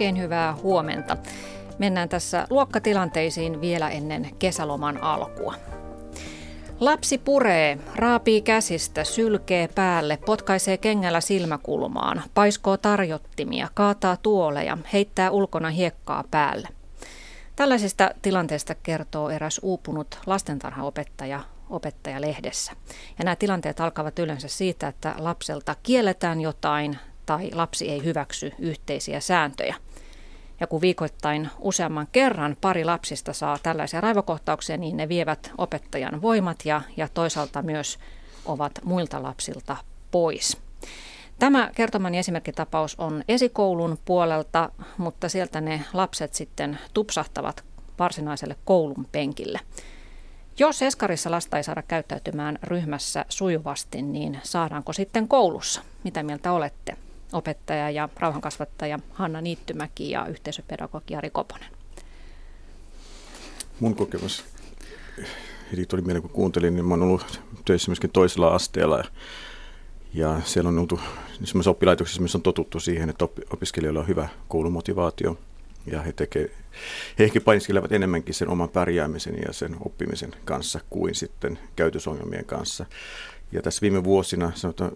Oikein hyvää huomenta. Mennään tässä luokkatilanteisiin vielä ennen kesäloman alkua. Lapsi puree, raapii käsistä, sylkee päälle, potkaisee kengällä silmäkulmaan, paiskoo tarjottimia, kaataa tuoleja, heittää ulkona hiekkaa päälle. Tällaisista tilanteista kertoo eräs uupunut lastentarhaopettaja opettaja lehdessä. Ja nämä tilanteet alkavat yleensä siitä, että lapselta kielletään jotain tai lapsi ei hyväksy yhteisiä sääntöjä. Ja kun viikoittain useamman kerran pari lapsista saa tällaisia raivokohtauksia, niin ne vievät opettajan voimat ja, ja toisaalta myös ovat muilta lapsilta pois. Tämä kertomani esimerkkitapaus on esikoulun puolelta, mutta sieltä ne lapset sitten tupsahtavat varsinaiselle koulun penkille. Jos eskarissa lasta ei saada käyttäytymään ryhmässä sujuvasti, niin saadaanko sitten koulussa? Mitä mieltä olette? Opettaja ja rauhankasvattaja Hanna Niittymäki ja yhteisöpedagogi Jari Koponen. Mun kokemus heti tuli mieleen, kun kuuntelin, niin mä oon ollut töissä myöskin toisella asteella. Ja, ja siellä on oltu sellaisessa oppilaitoksessa, missä on totuttu siihen, että opiskelijoilla on hyvä koulumotivaatio – ja he, tekee, he ehkä painiskelevat enemmänkin sen oman pärjäämisen ja sen oppimisen kanssa kuin sitten käytösongelmien kanssa. Ja tässä viime vuosina sanotaan,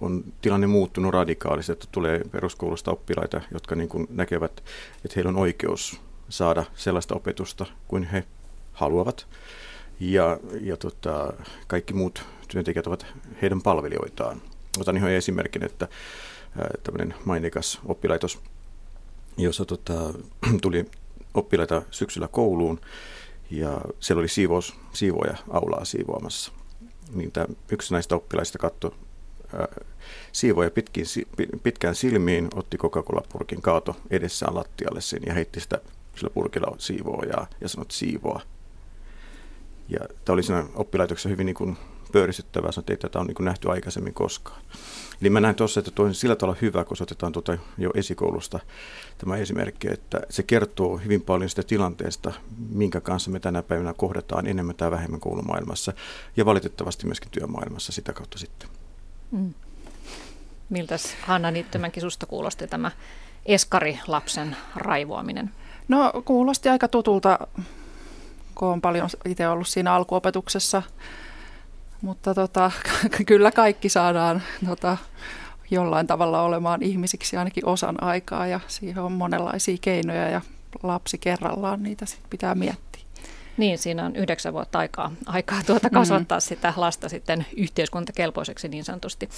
on tilanne muuttunut radikaalisti, että tulee peruskoulusta oppilaita, jotka niin kuin näkevät, että heillä on oikeus saada sellaista opetusta kuin he haluavat. Ja, ja tota, kaikki muut työntekijät ovat heidän palvelijoitaan. Otan ihan esimerkin, että tämmöinen mainikas oppilaitos jossa tota, tuli oppilaita syksyllä kouluun ja siellä oli siivous, siivoja aulaa siivoamassa. Niin tämä yksi näistä oppilaista katsoi siivoja pitkin, pitkään silmiin, otti Coca-Cola-purkin kaato edessään lattialle sen ja heitti sitä sillä purkilla siivoa ja, sanoi siivoa. Ja tämä oli siinä oppilaitoksessa hyvin niin pöyristyttävää, että ei tätä ole niin nähty aikaisemmin koskaan. Eli mä näen tuossa, että tuo sillä tavalla hyvä, kun otetaan tuota jo esikoulusta tämä esimerkki, että se kertoo hyvin paljon sitä tilanteesta, minkä kanssa me tänä päivänä kohdataan enemmän tai vähemmän koulumaailmassa ja valitettavasti myöskin työmaailmassa sitä kautta sitten. Mm. Miltäs Hanna Niittymäki susta kuulosti tämä Eskari-lapsen raivoaminen? No kuulosti aika tutulta, kun olen paljon itse ollut siinä alkuopetuksessa mutta tota, kyllä kaikki saadaan tota, jollain tavalla olemaan ihmisiksi ainakin osan aikaa ja siihen on monenlaisia keinoja ja lapsi kerrallaan niitä sit pitää miettiä. Niin, siinä on yhdeksän vuotta aikaa, aikaa tuota kasvattaa mm. sitä lasta sitten yhteiskuntakelpoiseksi niin sanotusti.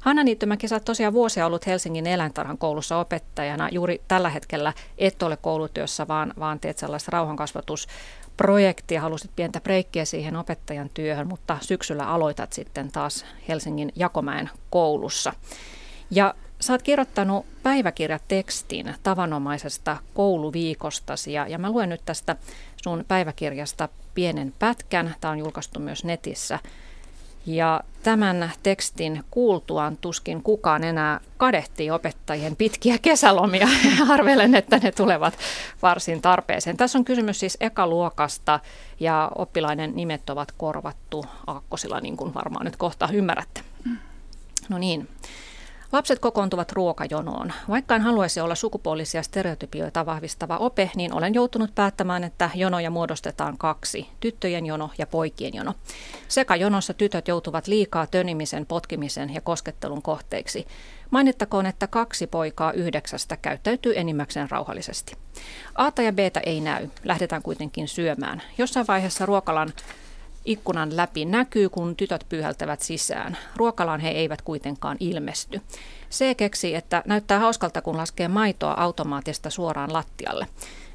Hanna Niittymäki, sä tosiaan vuosia ollut Helsingin eläintarhan koulussa opettajana. Juuri tällä hetkellä et ole koulutyössä, vaan, vaan teet sellaista rauhankasvatus projektia, halusit pientä breikkiä siihen opettajan työhön, mutta syksyllä aloitat sitten taas Helsingin Jakomäen koulussa. Ja sä oot kirjoittanut päiväkirjatekstin tavanomaisesta kouluviikostasi ja, ja mä luen nyt tästä sun päiväkirjasta pienen pätkän. Tämä on julkaistu myös netissä. Ja tämän tekstin kuultuaan tuskin kukaan enää kadehtii opettajien pitkiä kesälomia. Arvelen, että ne tulevat varsin tarpeeseen. Tässä on kysymys siis ekaluokasta ja oppilaiden nimet ovat korvattu aakkosilla, niin kuin varmaan nyt kohta ymmärrätte. Mm. No niin. Lapset kokoontuvat ruokajonoon. Vaikka en haluaisi olla sukupuolisia stereotypioita vahvistava ope, niin olen joutunut päättämään, että jonoja muodostetaan kaksi, tyttöjen jono ja poikien jono. Sekajonossa tytöt joutuvat liikaa tönimisen, potkimisen ja koskettelun kohteiksi. Mainittakoon, että kaksi poikaa yhdeksästä käyttäytyy enimmäkseen rauhallisesti. A ja B ei näy, lähdetään kuitenkin syömään. Jossain vaiheessa ruokalan ikkunan läpi näkyy, kun tytöt pyyhältävät sisään. Ruokalaan he eivät kuitenkaan ilmesty. Se keksi, että näyttää hauskalta, kun laskee maitoa automaatista suoraan lattialle.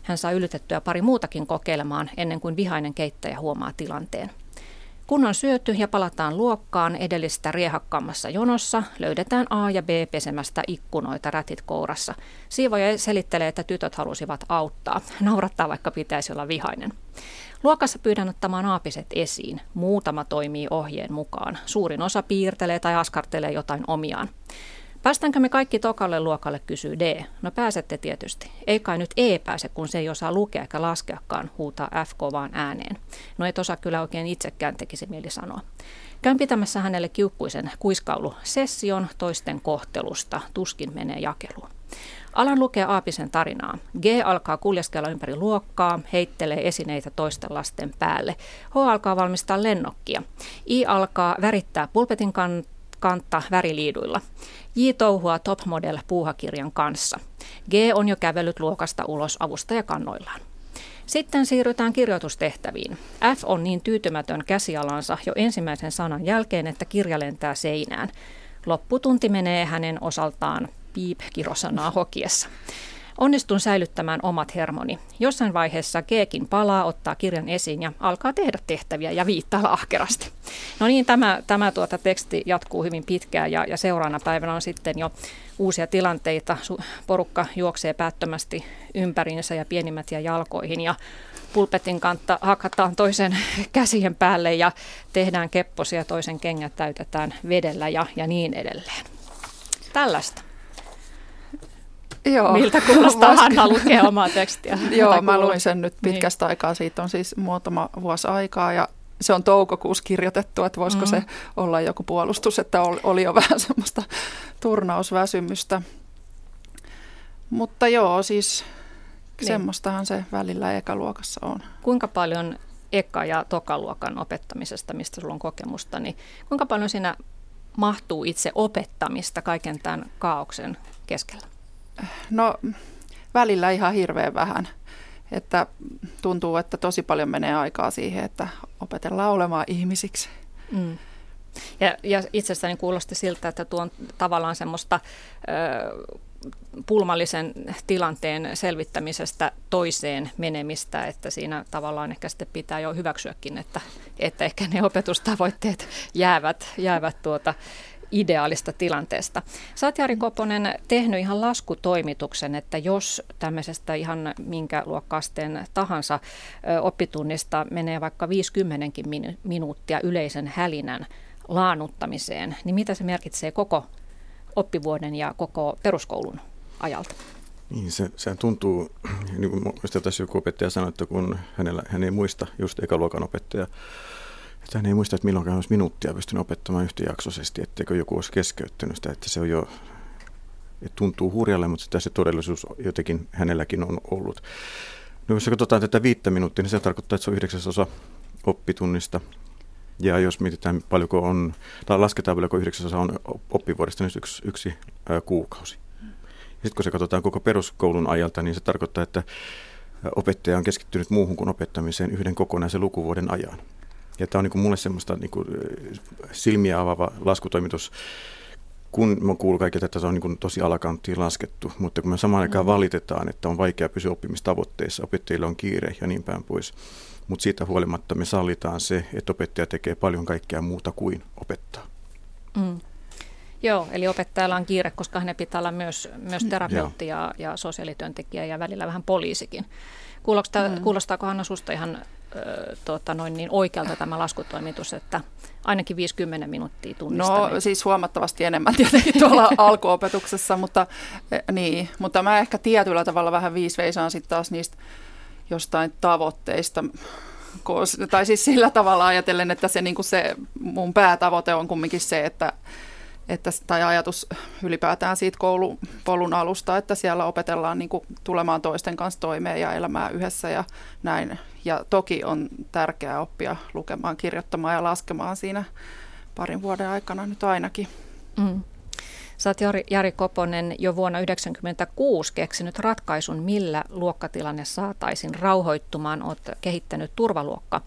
Hän saa ylitettyä pari muutakin kokeilemaan ennen kuin vihainen keittäjä huomaa tilanteen. Kun on syöty ja palataan luokkaan edellistä riehakkaammassa jonossa, löydetään A ja B pesemästä ikkunoita rätit kourassa. Siivoja selittelee, että tytöt halusivat auttaa. Naurattaa, vaikka pitäisi olla vihainen. Luokassa pyydän ottamaan aapiset esiin. Muutama toimii ohjeen mukaan. Suurin osa piirtelee tai askartelee jotain omiaan. Päästäänkö me kaikki tokalle luokalle, kysyy D. No pääsette tietysti. Ei kai nyt E pääse, kun se ei osaa lukea eikä laskeakaan, huutaa FK vaan ääneen. No et osaa kyllä oikein itsekään tekisi mieli sanoa. Käyn pitämässä hänelle kiukkuisen kuiskaulu session toisten kohtelusta. Tuskin menee jakeluun. Alan lukea Aapisen tarinaa. G alkaa kuljeskella ympäri luokkaa, heittelee esineitä toisten lasten päälle. H alkaa valmistaa lennokkia. I alkaa värittää pulpetin kan- kantta väriliiduilla. J touhua Top Model puuhakirjan kanssa. G on jo kävellyt luokasta ulos avustajakannoillaan. Sitten siirrytään kirjoitustehtäviin. F on niin tyytymätön käsialansa jo ensimmäisen sanan jälkeen, että kirja lentää seinään. Lopputunti menee hänen osaltaan piip-kirosanaa hokiessa. Onnistun säilyttämään omat hermoni. Jossain vaiheessa Geekin palaa, ottaa kirjan esiin ja alkaa tehdä tehtäviä ja viittaa ahkerasti. No niin, tämä, tämä tuota teksti jatkuu hyvin pitkään ja, ja seuraavana päivänä on sitten jo uusia tilanteita. Porukka juoksee päättömästi ympäriinsä ja pienimmät ja jalkoihin ja pulpetin kantta hakataan toisen käsien päälle ja tehdään kepposia, toisen kengät täytetään vedellä ja, ja niin edelleen. Tällaista. Joo. Miltä kuulostaa Hanna lukea omaa tekstiä? Joo, mä luin sen nyt niin. pitkästä niin. aikaa. Siitä on siis muutama vuosi aikaa ja se on toukokuussa kirjoitettu, että voisiko mm. se olla joku puolustus, että oli jo vähän semmoista turnausväsymystä. Mutta joo, siis niin. semmoistahan se välillä ekaluokassa on. Kuinka paljon eka- ja tokaluokan opettamisesta, mistä sulla on kokemusta, niin kuinka paljon siinä mahtuu itse opettamista kaiken tämän kaauksen keskellä? No välillä ihan hirveän vähän. Että tuntuu, että tosi paljon menee aikaa siihen, että opetellaan olemaan ihmisiksi. Mm. Ja, ja itsestäni kuulosti siltä, että tuon tavallaan semmoista ö, pulmallisen tilanteen selvittämisestä toiseen menemistä, että siinä tavallaan ehkä sitten pitää jo hyväksyäkin, että, että ehkä ne opetustavoitteet jäävät, jäävät tuota ideaalista tilanteesta. Sä Jari Koponen tehnyt ihan laskutoimituksen, että jos tämmöisestä ihan minkä luokkasteen tahansa oppitunnista menee vaikka 50 minuuttia yleisen hälinän laanuttamiseen, niin mitä se merkitsee koko oppivuoden ja koko peruskoulun ajalta? Niin, se, se tuntuu, niin kuin tässä joku opettaja sanoi, että kun hänellä, hän ei muista, just ekaluokan opettaja, että hän ei muista, että milloin olisi minuuttia pystynyt opettamaan yhtäjaksoisesti, etteikö joku olisi keskeyttänyt sitä, että se on jo, että tuntuu hurjalle, mutta sitä se todellisuus jotenkin hänelläkin on ollut. No jos katsotaan tätä viittä minuuttia, niin se tarkoittaa, että se on yhdeksäsosa oppitunnista. Ja jos mietitään paljonko on, tai lasketaan paljonko yhdeksäsosa on oppivuodesta, niin yksi, yksi ää, kuukausi. Sitten kun se katsotaan koko peruskoulun ajalta, niin se tarkoittaa, että opettaja on keskittynyt muuhun kuin opettamiseen yhden kokonaisen lukuvuoden ajan. Ja tämä on niin mulle semmoista niin kuin silmiä avaava laskutoimitus, kun mä kuulun kaikilta, että se on niin tosi alakanttiin laskettu, mutta kun me samaan aikaan mm. valitetaan, että on vaikea pysyä oppimistavoitteissa, opettajilla on kiire ja niin päin pois. Mutta siitä huolimatta me sallitaan se, että opettaja tekee paljon kaikkea muuta kuin opettaa. Mm. Joo, eli opettajalla on kiire, koska hänen pitää olla myös, myös terapeutti ja, ja sosiaalityöntekijä ja välillä vähän poliisikin. Kuulostaa, mm. Kuulostaako Hanna susta ihan ö, tuota, noin niin oikealta tämä laskutoimitus, että ainakin 50 minuuttia tunnista? No siis huomattavasti enemmän tietenkin tuolla alkuopetuksessa, mutta, e, niin, mutta mä ehkä tietyllä tavalla vähän viisveisaan sitten taas niistä jostain tavoitteista, tai siis sillä tavalla ajatellen, että se, niin se mun päätavoite on kumminkin se, että että, tai ajatus ylipäätään siitä koulupolun alusta, että siellä opetellaan niin kuin tulemaan toisten kanssa toimeen ja elämään yhdessä ja näin. Ja toki on tärkeää oppia lukemaan, kirjoittamaan ja laskemaan siinä parin vuoden aikana nyt ainakin. Mm. Sä oot Jari, Jari Koponen jo vuonna 1996 keksinyt ratkaisun, millä luokkatilanne saataisiin rauhoittumaan. Oot kehittänyt turvaluokka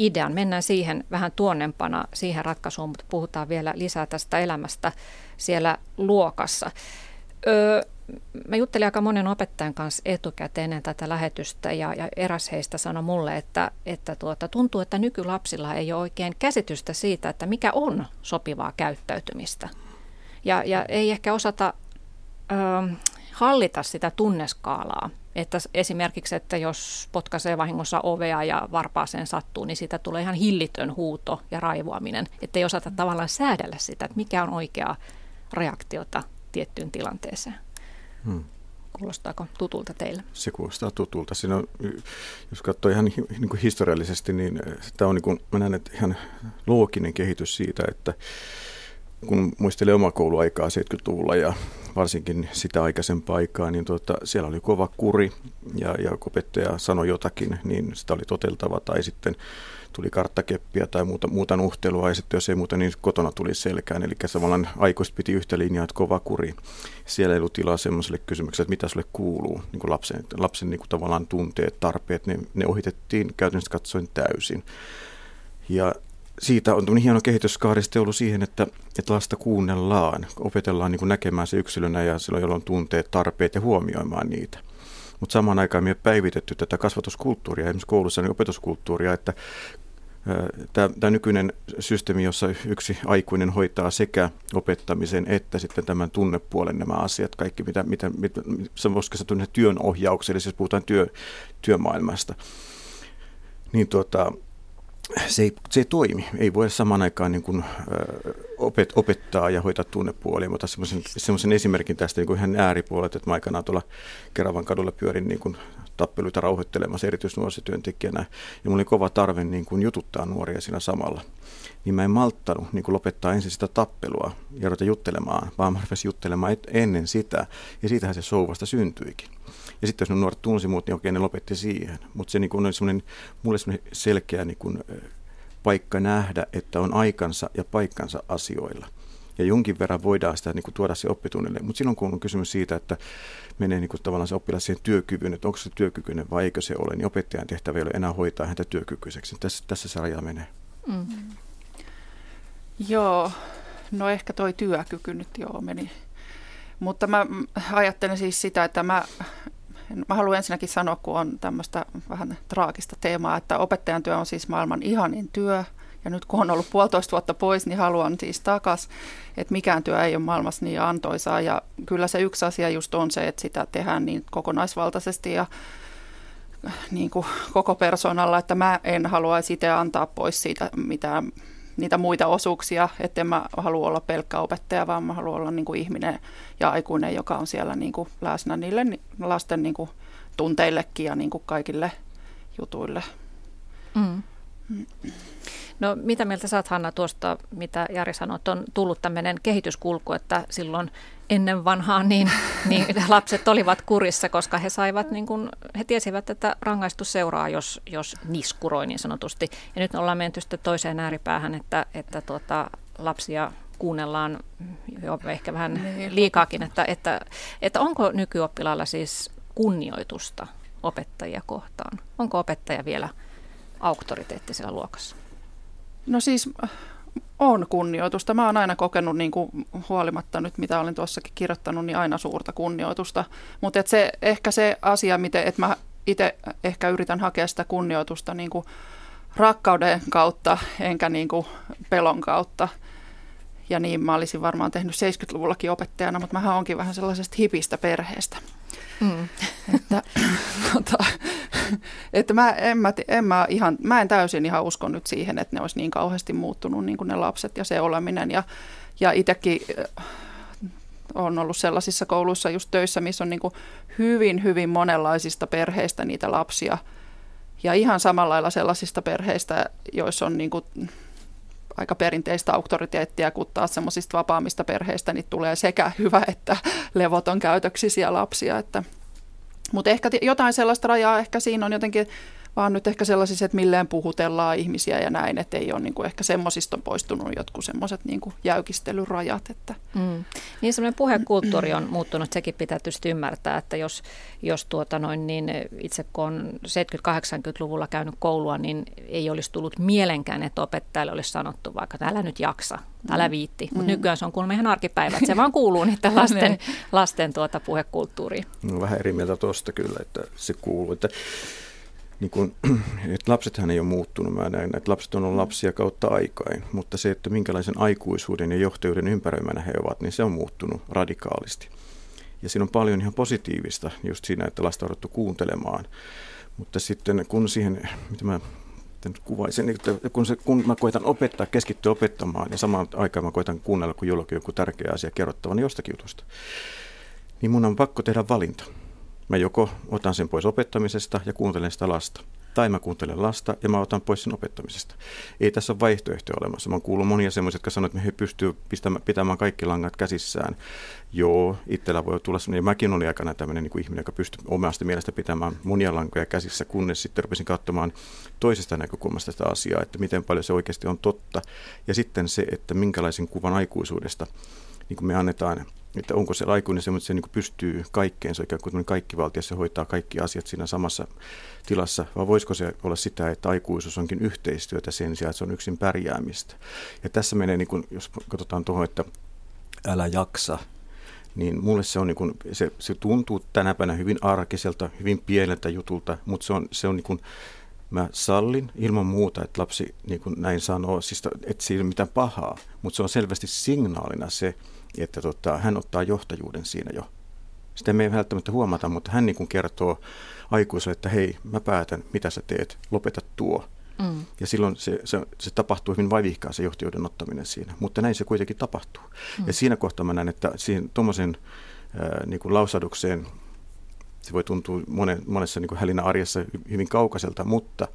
idean. Mennään siihen vähän tuonnempana siihen ratkaisuun, mutta puhutaan vielä lisää tästä elämästä siellä luokassa. Öö, mä juttelin aika monen opettajan kanssa etukäteen ennen tätä lähetystä ja, ja eräs heistä sanoi mulle, että, että tuota, tuntuu, että nykylapsilla ei ole oikein käsitystä siitä, että mikä on sopivaa käyttäytymistä. Ja, ja ei ehkä osata ö, hallita sitä tunneskaalaa. Että esimerkiksi, että jos potkaisee vahingossa ovea ja varpaaseen sattuu, niin siitä tulee ihan hillitön huuto ja raivoaminen. Että ei osata tavallaan säädellä sitä, että mikä on oikea reaktiota tiettyyn tilanteeseen. Hmm. Kuulostaako tutulta teille? Se kuulostaa tutulta. Siinä on, jos katsoo ihan niin kuin historiallisesti, niin tämä on niin kuin, mä näen, että ihan looginen kehitys siitä, että kun muistelee omaa kouluaikaa 70-luvulla ja varsinkin sitä aikaisempaa aikaa, niin tuota, siellä oli kova kuri ja, ja opettaja sanoi jotakin, niin sitä oli toteltava tai sitten tuli karttakeppiä tai muuta, muuta nuhtelua ja sitten jos ei muuta, niin kotona tuli selkään. Eli tavallaan aikuiset piti yhtä linjaa, että kova kuri. Siellä ei ollut tilaa semmoiselle kysymykselle, että mitä sulle kuuluu, niin kuin lapsen, lapsen niin kuin tavallaan tunteet, tarpeet, ne, ne ohitettiin käytännössä katsoen täysin. Ja siitä on hieno kehityskaari ollut siihen, että, että lasta kuunnellaan, opetellaan niin näkemään se yksilönä ja silloin, jolloin tunteet, tarpeet ja huomioimaan niitä. Mutta samaan aikaan me päivitetty tätä kasvatuskulttuuria, esimerkiksi koulussa niin opetuskulttuuria, että Tämä nykyinen systeemi, jossa yksi aikuinen hoitaa sekä opettamisen että sitten tämän tunnepuolen nämä asiat, kaikki mitä, mitä, mitä se voisi tunne työn ohjaukselle, jos puhutaan työ, työmaailmasta, niin tuota, se ei, se ei toimi. Ei voi samaan aikaan niin kuin, opet, opettaa ja hoitaa tunnepuolia. Mutta semmoisen esimerkin tästä niin kuin ihan ääripuolet, että mä aikanaan tuolla Keravan kadulla pyörin niin kuin tappeluita rauhoittelemassa erityisnuorisotyöntekijänä. Ja mulla oli kova tarve niin kuin jututtaa nuoria siinä samalla. Niin mä en malttanut niin kuin lopettaa ensin sitä tappelua ja ruveta juttelemaan, vaan mä juttelemaan ennen sitä. Ja siitähän se souvasta syntyikin. Ja sitten jos ne nuoret tunsi muut, niin okei, ne lopetti siihen. Mutta se niin kuin on semmoinen, mulle semmoinen selkeä niin kuin, paikka nähdä, että on aikansa ja paikkansa asioilla. Ja jonkin verran voidaan sitä niin kuin, tuoda se oppitunnille. Mutta silloin kun on kysymys siitä, että menee niin kuin, tavallaan se oppilas siihen työkyvyn, että onko se työkykyinen vai eikö se ole, niin opettajan tehtävä ei ole enää hoitaa häntä työkykyiseksi. Tässä, tässä se raja menee. Mm. Joo, no ehkä toi työkyky nyt joo meni. Mutta mä ajattelen siis sitä, että mä Mä haluan ensinnäkin sanoa, kun on tämmöistä vähän traagista teemaa, että opettajan työ on siis maailman ihanin työ. Ja nyt kun on ollut puolitoista vuotta pois, niin haluan siis takas, että mikään työ ei ole maailmassa niin antoisaa. Ja kyllä se yksi asia just on se, että sitä tehdään niin kokonaisvaltaisesti ja niin kuin koko persoonalla, että mä en haluaisi itse antaa pois siitä mitään niitä muita osuuksia, että mä halua olla pelkkä opettaja, vaan mä haluan olla niin kuin ihminen ja aikuinen, joka on siellä niin kuin läsnä niille lasten niin kuin tunteillekin ja niin kuin kaikille jutuille. Mm. No mitä mieltä saat Hanna tuosta, mitä Jari sanoi, että on tullut tämmöinen kehityskulku, että silloin ennen vanhaa niin, niin lapset olivat kurissa, koska he saivat, niin kuin, he tiesivät, että rangaistus seuraa, jos, jos niskuroi niin sanotusti. Ja nyt ollaan menty sitten toiseen ääripäähän, että, että tuota, lapsia kuunnellaan jo ehkä vähän niin. liikaakin, että, että, että onko nykyoppilailla siis kunnioitusta opettajia kohtaan? Onko opettaja vielä auktoriteetti siellä luokassa? No siis on kunnioitusta. Mä oon aina kokenut, niin kuin, huolimatta nyt mitä olen tuossakin kirjoittanut, niin aina suurta kunnioitusta. Mutta se, ehkä se asia, miten, että mä itse ehkä yritän hakea sitä kunnioitusta niin kuin rakkauden kautta, enkä niin kuin pelon kautta. Ja niin mä olisin varmaan tehnyt 70-luvullakin opettajana, mutta mä onkin vähän sellaisesta hipistä perheestä. Mm. Että, tota, että mä, en, mä, en mä, ihan, mä en täysin ihan usko nyt siihen, että ne olisi niin kauheasti muuttunut niin kuin ne lapset ja se oleminen. Ja, ja itsekin äh, on ollut sellaisissa kouluissa just töissä, missä on niin kuin hyvin, hyvin monenlaisista perheistä niitä lapsia. Ja ihan samalla lailla sellaisista perheistä, joissa on niin kuin aika perinteistä auktoriteettia, kun taas semmoisista vapaamista perheistä niin tulee sekä hyvä että levoton käytöksisiä lapsia. Että, mutta ehkä jotain sellaista rajaa ehkä siinä on jotenkin vaan nyt ehkä sellaisissa, että milleen puhutellaan ihmisiä ja näin, että ei ole niin kuin ehkä semmoisista on poistunut jotkut semmoiset niin jäykistelyrajat. Että. Mm. Niin semmoinen puhekulttuuri on muuttunut, sekin pitää tietysti ymmärtää, että jos, jos tuota noin, niin itse kun on 70-80-luvulla käynyt koulua, niin ei olisi tullut mielenkään, että opettajalle olisi sanottu vaikka, että älä nyt jaksa, älä mm. viitti. Mutta mm. nykyään se on kuulemma ihan arkipäivä, että se vaan kuuluu niiden lasten, niin. lasten tuota puhekulttuuriin. No, vähän eri mieltä tuosta kyllä, että se kuuluu. Että niin kun, että lapsethan ei ole muuttunut. Mä näen, että lapset on ollut lapsia kautta aikain, mutta se, että minkälaisen aikuisuuden ja johtajuuden ympäröimänä he ovat, niin se on muuttunut radikaalisti. Ja siinä on paljon ihan positiivista just siinä, että lasta on kuuntelemaan. Mutta sitten kun siihen, mitä mä kuvaisin, niin että kun, se, kun mä koitan opettaa, keskittyä opettamaan ja samaan aikaan mä koitan kuunnella, kun jollakin joku tärkeä asia kerrottavan jostakin jutusta, niin mun on pakko tehdä valinta. Mä joko otan sen pois opettamisesta ja kuuntelen sitä lasta. tai mä kuuntelen lasta ja mä otan pois sen opettamisesta. Ei tässä ole vaihtoehtoja olemassa. Mä oon kuullut monia semmoisia, jotka sanoo, että he pystyvät pitämään kaikki langat käsissään. Joo, itsellä voi tulla semmoinen, ja mäkin olin aikana tämmöinen niin ihminen, joka pystyi omasta mielestä pitämään monia lankoja käsissä, kunnes sitten rupesin katsomaan toisesta näkökulmasta sitä asiaa, että miten paljon se oikeasti on totta. Ja sitten se, että minkälaisen kuvan aikuisuudesta niin kuin me annetaan että onko se aikuinen se, mutta se niin pystyy kaikkeen, se on ikään kuin kaikki valtia, se hoitaa kaikki asiat siinä samassa tilassa, vai voisiko se olla sitä, että aikuisuus onkin yhteistyötä sen sijaan, että se on yksin pärjäämistä. Ja tässä menee, niin kuin, jos katsotaan tuohon, että älä jaksa, niin mulle se, on niin kuin, se, se tuntuu tänä päivänä hyvin arkiselta, hyvin pieneltä jutulta, mutta se on, se on niin kuin, mä sallin ilman muuta, että lapsi niin kuin näin sanoo, siis, että siinä ei ole mitään pahaa, mutta se on selvästi signaalina se, että tota, hän ottaa johtajuuden siinä jo. Sitä me ei välttämättä huomata, mutta hän niin kuin kertoo aikuiselle, että hei, mä päätän, mitä sä teet, lopeta tuo. Mm. Ja silloin se, se, se tapahtuu hyvin vaivihkaa se johtajuuden ottaminen siinä, mutta näin se kuitenkin tapahtuu. Mm. Ja siinä kohtaa mä näen, että siihen tuommoisen niin kuin lausadukseen, se voi tuntua monen, monessa niin kuin hälinä arjessa hyvin kaukaiselta, mutta,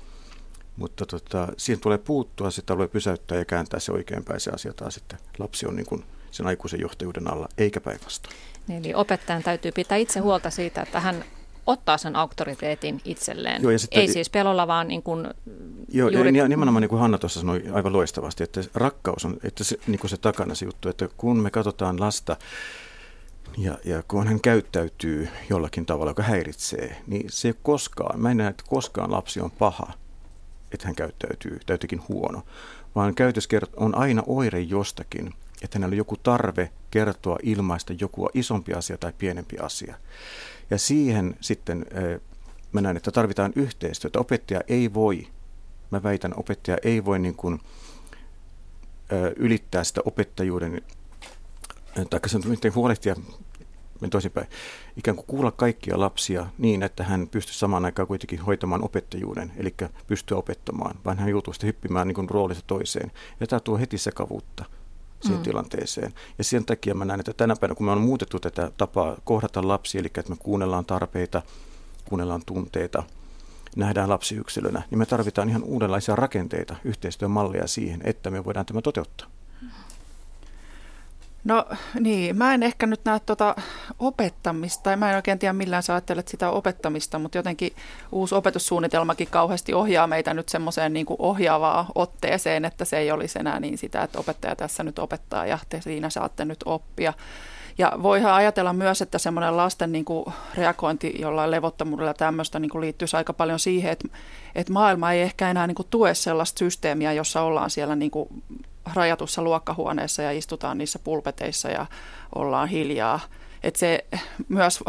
mutta tota, siihen tulee puuttua, sitä tulee pysäyttää ja kääntää se oikeinpäin se asia taas, että lapsi on niin kuin sen aikuisen johtajuuden alla, eikä päinvastoin. Eli opettajan täytyy pitää itse huolta siitä, että hän ottaa sen auktoriteetin itselleen. Joo, ja sitten, Ei siis pelolla, vaan niin kuin Joo, juuri... ja nimenomaan niin kuin Hanna tuossa sanoi aivan loistavasti, että rakkaus on että se, niin kuin se takana se juttu, että kun me katsotaan lasta ja, ja kun hän käyttäytyy jollakin tavalla, joka häiritsee, niin se ei koskaan, mä en näe, että koskaan lapsi on paha, että hän käyttäytyy, täytyykin huono, vaan käytös on aina oire jostakin – että hänellä on joku tarve kertoa, ilmaista joku isompi asia tai pienempi asia. Ja siihen sitten mä näen, että tarvitaan yhteistyötä. Opettaja ei voi, mä väitän, opettaja ei voi niin kuin, ylittää sitä opettajuuden, tai se on huolehtia men toisinpäin, ikään kuin kuulla kaikkia lapsia niin, että hän pystyy samaan aikaan kuitenkin hoitamaan opettajuuden, eli pystyy opettamaan, vaan hän joutuu sitten hyppimään niin kuin roolista toiseen. Ja tämä tuo heti sekavuutta siihen mm. tilanteeseen. Ja sen takia mä näen, että tänä päivänä, kun me on muutettu tätä tapaa kohdata lapsia, eli että me kuunnellaan tarpeita, kuunnellaan tunteita, nähdään lapsi yksilönä, niin me tarvitaan ihan uudenlaisia rakenteita, yhteistyömalleja siihen, että me voidaan tämä toteuttaa. No niin, mä en ehkä nyt näe tuota opettamista, tai mä en oikein tiedä millään sä ajattelet sitä opettamista, mutta jotenkin uusi opetussuunnitelmakin kauheasti ohjaa meitä nyt semmoiseen niin kuin ohjaavaa otteeseen, että se ei olisi enää niin sitä, että opettaja tässä nyt opettaa ja te siinä saatte nyt oppia. Ja voihan ajatella myös, että semmoinen lasten niin kuin reagointi jollain levottomuudella tämmöistä niin kuin liittyisi aika paljon siihen, että, että maailma ei ehkä enää niin kuin tue sellaista systeemiä, jossa ollaan siellä niin kuin rajatussa luokkahuoneessa ja istutaan niissä pulpeteissa ja ollaan hiljaa. Että se myös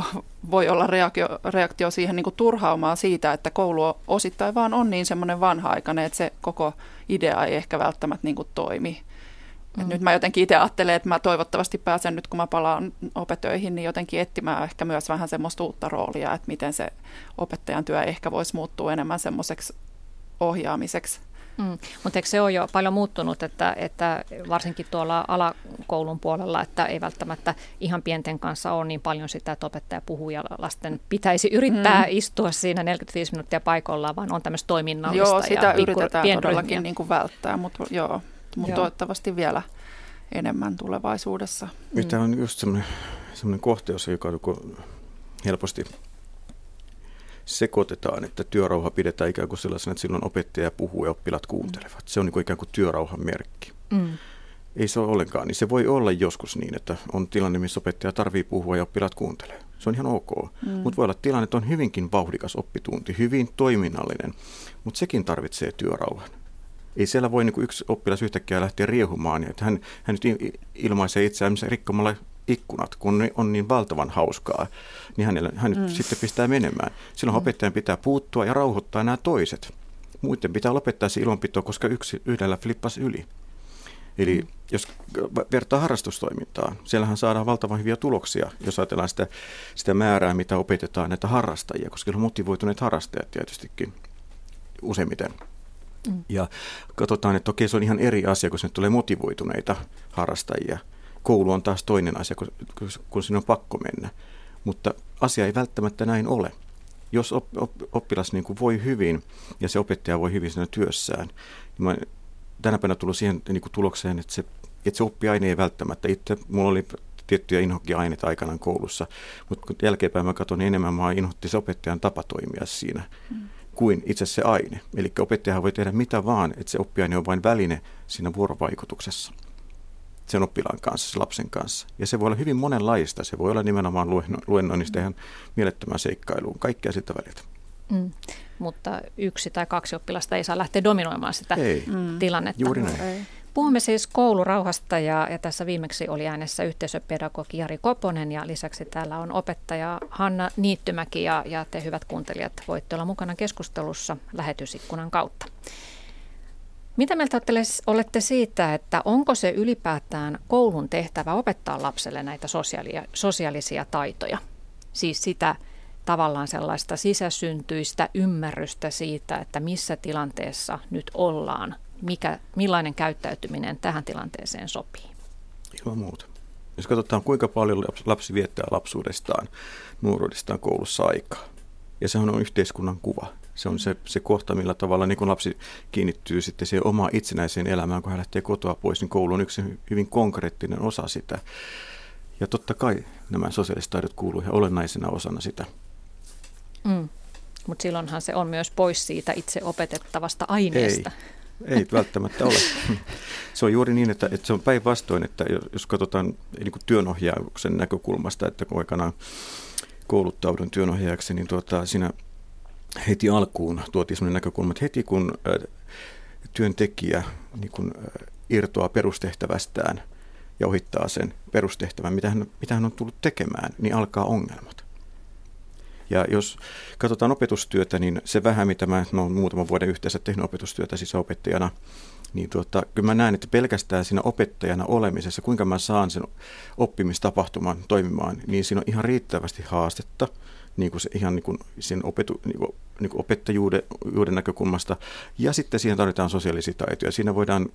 voi olla reaktio, reaktio siihen niin kuin turhaumaan siitä, että koulu osittain vaan on niin semmoinen vanha-aikainen, että se koko idea ei ehkä välttämättä niin kuin toimi. Mm. Et nyt mä jotenkin itse ajattelen, että mä toivottavasti pääsen nyt, kun mä palaan opetöihin, niin jotenkin etsimään ehkä myös vähän semmoista uutta roolia, että miten se opettajan työ ehkä voisi muuttua enemmän semmoiseksi ohjaamiseksi Mm. Mutta eikö se ole jo paljon muuttunut, että, että varsinkin tuolla alakoulun puolella, että ei välttämättä ihan pienten kanssa ole niin paljon sitä, että opettaja puhuu ja lasten pitäisi yrittää mm. istua siinä 45 minuuttia paikallaan, vaan on tämmöistä toiminnallista. Joo, sitä ja yritetään todellakin niin kuin välttää, mutta, joo, mutta joo. toivottavasti vielä enemmän tulevaisuudessa. Mm. Tämä on just semmoinen, semmoinen kohte, joka on helposti sekoitetaan, että työrauha pidetään ikään kuin sellaisena, että silloin opettaja puhuu ja oppilaat kuuntelevat. Se on niin kuin ikään kuin työrauhan merkki. Mm. Ei se ole ollenkaan. Niin se voi olla joskus niin, että on tilanne, missä opettaja tarvii puhua ja oppilaat kuuntelee. Se on ihan ok. Mm. Mutta voi olla tilanne, että on hyvinkin vauhdikas oppitunti, hyvin toiminnallinen, mutta sekin tarvitsee työrauhan. Ei siellä voi niin yksi oppilas yhtäkkiä lähteä riehumaan, että hän, hän nyt ilmaisee itseään rikkomalla ikkunat, kun on niin valtavan hauskaa, niin hänellä, hän mm. sitten pistää menemään. Silloin mm. opettajan pitää puuttua ja rauhoittaa nämä toiset. Muiden pitää lopettaa se ilonpito, koska yksi yhdellä flippas yli. Eli mm. jos vertaa harrastustoimintaan, siellähän saadaan valtavan hyviä tuloksia, jos ajatellaan sitä, sitä määrää, mitä opetetaan näitä harrastajia, koska on motivoituneet harrastajat tietystikin useimmiten. Mm. Ja katsotaan, että okei, se on ihan eri asia, kun sinne tulee motivoituneita harrastajia – koulu on taas toinen asia, kun, kun sinne on pakko mennä. Mutta asia ei välttämättä näin ole. Jos oppilas niin kuin voi hyvin ja se opettaja voi hyvin siinä työssään, niin mä tänä päivänä tullut siihen niin kuin tulokseen, että se, että se oppiaine ei välttämättä. Itse mulla oli tiettyjä inhokkiaineita aikanaan koulussa, mutta kun jälkeenpäin mä katson, niin enemmän mä inhotti se opettajan tapa toimia siinä mm. kuin itse se aine. Eli opettajahan voi tehdä mitä vaan, että se oppiaine on vain väline siinä vuorovaikutuksessa sen oppilaan kanssa, sen lapsen kanssa. Ja se voi olla hyvin monenlaista. Se voi olla nimenomaan luennoinnista ihan mielettömään seikkailuun, kaikkea sitä väliltä. Mm. Mutta yksi tai kaksi oppilasta ei saa lähteä dominoimaan sitä ei. Mm. tilannetta. Juuri näin. Ei. Puhumme siis koulurauhasta ja, ja tässä viimeksi oli äänessä yhteisöpedagogi Jari Koponen ja lisäksi täällä on opettaja Hanna Niittymäki ja, ja te hyvät kuuntelijat voitte olla mukana keskustelussa lähetysikkunan kautta. Mitä mieltä olette siitä, että onko se ylipäätään koulun tehtävä opettaa lapselle näitä sosiaalia, sosiaalisia taitoja? Siis sitä tavallaan sellaista sisäsyntyistä ymmärrystä siitä, että missä tilanteessa nyt ollaan, mikä, millainen käyttäytyminen tähän tilanteeseen sopii. Ilman muuta. Jos katsotaan, kuinka paljon lapsi viettää lapsuudestaan, nuoruudestaan koulussa aikaa. Ja sehän on yhteiskunnan kuva. Se on se, se kohta, millä tavalla niin kun lapsi kiinnittyy sitten siihen omaan itsenäiseen elämään, kun hän lähtee kotoa pois, niin koulu on yksi hyvin konkreettinen osa sitä. Ja totta kai nämä sosiaaliset taidot kuuluu ihan olennaisena osana sitä. Mm. Mutta silloinhan se on myös pois siitä itse opetettavasta aineesta. Ei, ei välttämättä ole. Se on juuri niin, että, että se on päinvastoin, että jos katsotaan niin kuin työnohjauksen näkökulmasta, että kun aikanaan kouluttaudun työnohjaajaksi, niin tuota, siinä heti alkuun tuotiin sellainen näkökulma, että heti kun työntekijä niin kun, irtoaa perustehtävästään ja ohittaa sen perustehtävän, mitä hän, mitä hän on tullut tekemään, niin alkaa ongelmat. Ja jos katsotaan opetustyötä, niin se vähän, mitä mä no, muutaman vuoden yhteensä tehnyt opetustyötä siis opettajana, niin tuota, kyllä mä näen, että pelkästään siinä opettajana olemisessa, kuinka mä saan sen oppimistapahtuman toimimaan, niin siinä on ihan riittävästi haastetta, niin kuin se, ihan niin kuin sen opetu, niin kuin, niin kuin opettajuuden näkökulmasta. Ja sitten siihen tarvitaan sosiaalisia taitoja. Siinä voidaan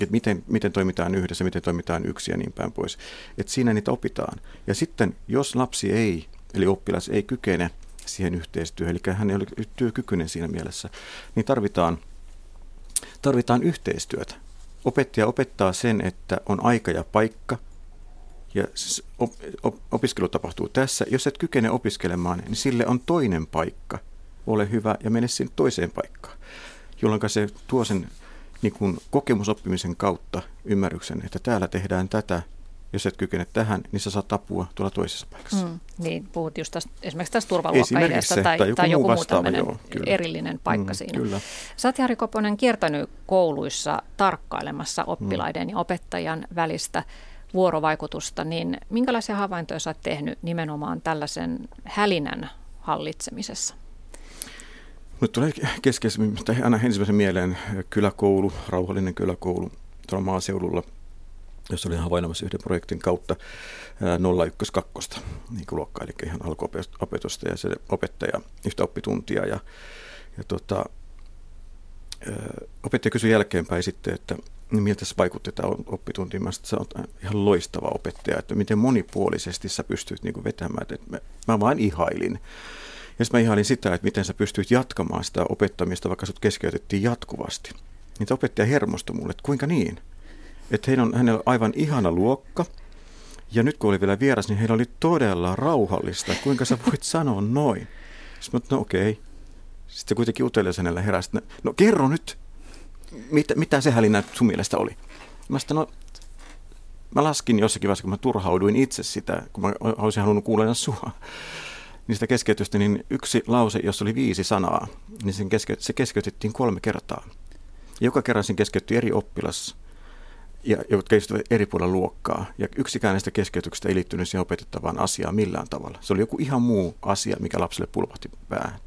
että miten, miten toimitaan yhdessä, miten toimitaan yksi ja niin päin pois. Että siinä niitä opitaan. Ja sitten, jos lapsi ei eli oppilas ei kykene siihen yhteistyöhön, eli hän ei ole työkykyinen siinä mielessä, niin tarvitaan, tarvitaan yhteistyötä. Opettaja opettaa sen, että on aika ja paikka, ja op, op, opiskelu tapahtuu tässä. Jos et kykene opiskelemaan, niin sille on toinen paikka. Ole hyvä ja mene sinne toiseen paikkaan, jolloin se tuo sen niin kuin kokemusoppimisen kautta ymmärryksen, että täällä tehdään tätä jos et kykene tähän, niin sä saat apua tuolla toisessa paikassa. Mm, niin, puhut just tästä, esimerkiksi tästä turvaluokkaideasta tai, tai, joku tai joku muu tämmöinen joo, erillinen paikka mm, siinä. Kyllä. Sä oot Jari Koponen kiertänyt kouluissa tarkkailemassa oppilaiden mm. ja opettajan välistä vuorovaikutusta, niin minkälaisia havaintoja oot tehnyt nimenomaan tällaisen hälinän hallitsemisessa? Nyt tulee keskeisemmin, aina ensimmäisen mieleen kyläkoulu, rauhallinen kyläkoulu tuolla maaseudulla – jossa olin havainnoimassa yhden projektin kautta 012 niin kuin luokka, eli ihan alkuopetusta ja se opettaja yhtä oppituntia. Ja, ja tota, opettaja kysyi jälkeenpäin sitten, että niin miltä se vaikutti tämä oppitunti. Mä sä oot ihan loistava opettaja, että miten monipuolisesti sä pystyt niin vetämään. Että mä, mä vain ihailin. Ja sitten mä ihailin sitä, että miten sä pystyt jatkamaan sitä opettamista, vaikka sut keskeytettiin jatkuvasti. Niin opettaja hermostui mulle, että kuinka niin? että heillä on, hänellä on aivan ihana luokka. Ja nyt kun oli vielä vieras, niin heillä oli todella rauhallista. Kuinka sä voit sanoa noin? Sitten mä no okei. Okay. Sitten kuitenkin utelias hänellä heräsi, no kerro nyt, mitä, mitä se hälinä sun mielestä oli? Mä sitten, no mä laskin jossakin vaiheessa, kun mä turhauduin itse sitä, kun mä olisin halunnut kuulla sua niistä keskeytystä, niin yksi lause, jossa oli viisi sanaa, niin sen keske, se keskeytettiin kolme kertaa. Joka kerran sen keskeytti eri oppilas ja, jotka istuivat eri puolilla luokkaa. Ja yksikään näistä keskeytyksistä ei liittynyt siihen opetettavaan asiaan millään tavalla. Se oli joku ihan muu asia, mikä lapselle pulpahti päähän.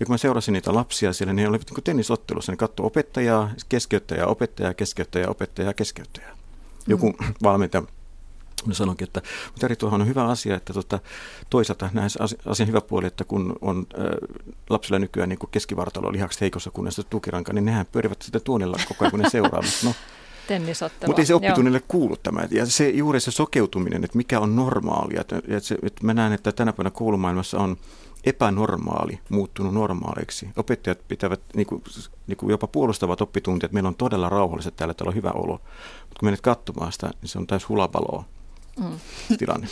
Ja kun mä seurasin niitä lapsia siellä, niin ne olivat niin tennisottelussa. Ne katsoi opettajaa, keskeyttäjää, opettajaa, keskeyttäjää, opettajaa, keskeyttäjää. Joku mm. valmentaja Mä sanonkin, että mutta eri tuohon on hyvä asia, että tota, toisaalta näissä asian hyvä puoli, että kun on äh, lapsilla nykyään niin keskivartalo lihakset heikossa kunnossa tukiranka, niin nehän pyörivät sitten tuonilla koko ajan, kun ne seuraavat. No, Tennisottelua. Mutta ei se oppitunnille kuulu tämä. Ja se, juuri se sokeutuminen, että mikä on normaalia. Että, että, se, että mä näen, että tänä päivänä koulumaailmassa on epänormaali muuttunut normaaliksi. Opettajat pitävät niin kuin, niin kuin jopa puolustavat oppituntia, että meillä on todella rauhalliset täällä, täällä on hyvä olo. Mutta kun menet katsomaan sitä, niin se on täys hulapaloa mm. tilanne.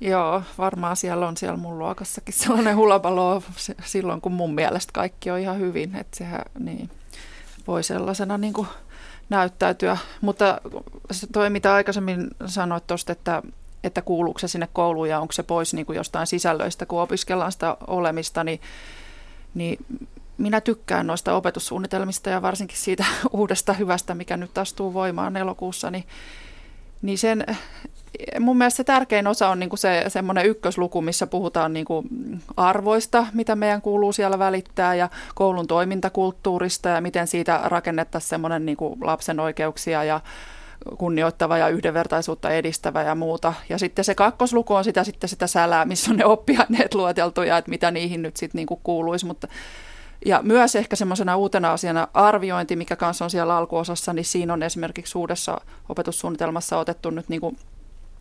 Joo, varmaan siellä on siellä mun luokassakin sellainen hulapalo silloin, kun mun mielestä kaikki on ihan hyvin. Että sehän niin, voi sellaisena niin kuin näyttäytyä. Mutta toi, mitä aikaisemmin sanoit tuosta, että, että kuuluuko se sinne kouluun ja onko se pois niin kuin jostain sisällöistä, kun opiskellaan sitä olemista, niin, niin minä tykkään noista opetussuunnitelmista ja varsinkin siitä uudesta hyvästä, mikä nyt astuu voimaan elokuussa, niin, niin sen mun mielestä se tärkein osa on niinku se semmoinen ykkösluku, missä puhutaan niinku arvoista, mitä meidän kuuluu siellä välittää ja koulun toimintakulttuurista ja miten siitä rakennettaisiin semmoinen niinku lapsen oikeuksia ja kunnioittava ja yhdenvertaisuutta edistävä ja muuta. Ja sitten se kakkosluku on sitä, sitten sitä sälää, missä on ne oppiaineet luoteltu ja että mitä niihin nyt sitten niinku kuuluisi. Mutta ja myös ehkä semmoisena uutena asiana arviointi, mikä kanssa on siellä alkuosassa, niin siinä on esimerkiksi uudessa opetussuunnitelmassa otettu nyt niin kuin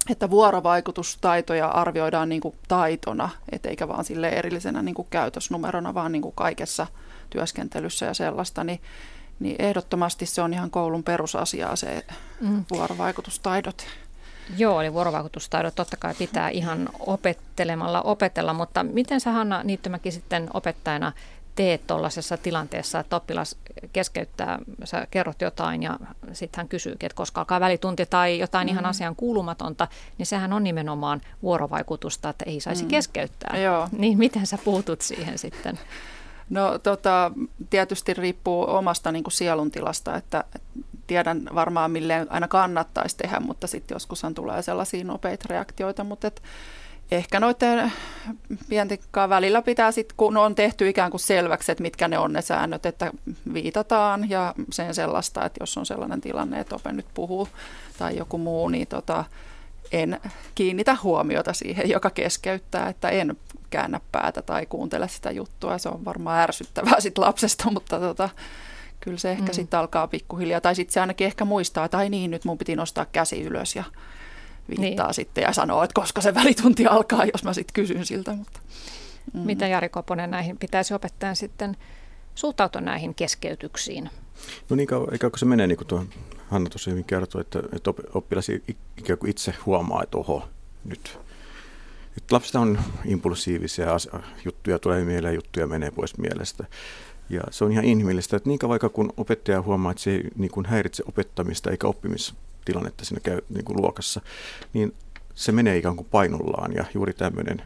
että vuorovaikutustaitoja arvioidaan niin kuin taitona, et eikä vaan sille erillisenä niin kuin käytösnumerona, vaan niin kuin kaikessa työskentelyssä ja sellaista, niin, niin ehdottomasti se on ihan koulun perusasiaa se mm. vuorovaikutustaidot. Joo, eli vuorovaikutustaidot totta kai pitää ihan opettelemalla opetella, mutta miten sä Hanna Niittymäki sitten opettajana teet tuollaisessa tilanteessa, että oppilas keskeyttää, sä kerrot jotain ja sitten hän kysyy, että koska alkaa välitunti tai jotain mm-hmm. ihan asian kuulumatonta, niin sehän on nimenomaan vuorovaikutusta, että ei saisi mm. keskeyttää. Joo. Niin miten sä puutut siihen sitten? No tota, tietysti riippuu omasta niin kuin sieluntilasta, että tiedän varmaan milleen aina kannattaisi tehdä, mutta sitten joskushan tulee sellaisia nopeita reaktioita, mutta et, ehkä noiden pientikkaan välillä pitää sitten, kun on tehty ikään kuin selväksi, että mitkä ne on ne säännöt, että viitataan ja sen sellaista, että jos on sellainen tilanne, että ope nyt puhuu tai joku muu, niin tota, en kiinnitä huomiota siihen, joka keskeyttää, että en käännä päätä tai kuuntele sitä juttua. Se on varmaan ärsyttävää sit lapsesta, mutta tota, kyllä se ehkä mm. sitten alkaa pikkuhiljaa. Tai sitten se ainakin ehkä muistaa, että ai niin, nyt mun piti nostaa käsi ylös ja viittaa niin. sitten ja sanoo, että koska se välitunti alkaa, jos mä sitten kysyn siltä. Mutta, mm. Mitä Jari Koponen näihin pitäisi opettajan sitten suhtautua näihin keskeytyksiin? No niin kauan, eikä kun se menee niin kuin tuo Hanna tuossa hyvin kertoi, että, että oppilas ikään kuin itse huomaa, että oho, nyt. nyt lapsista on impulsiivisia juttuja, tulee mieleen, juttuja menee pois mielestä. Ja se on ihan inhimillistä, että niin kauan kun opettaja huomaa, että se ei niin kuin häiritse opettamista eikä oppimis tilannetta siinä käy, niin kuin luokassa, niin se menee ikään kuin painollaan ja juuri tämmöinen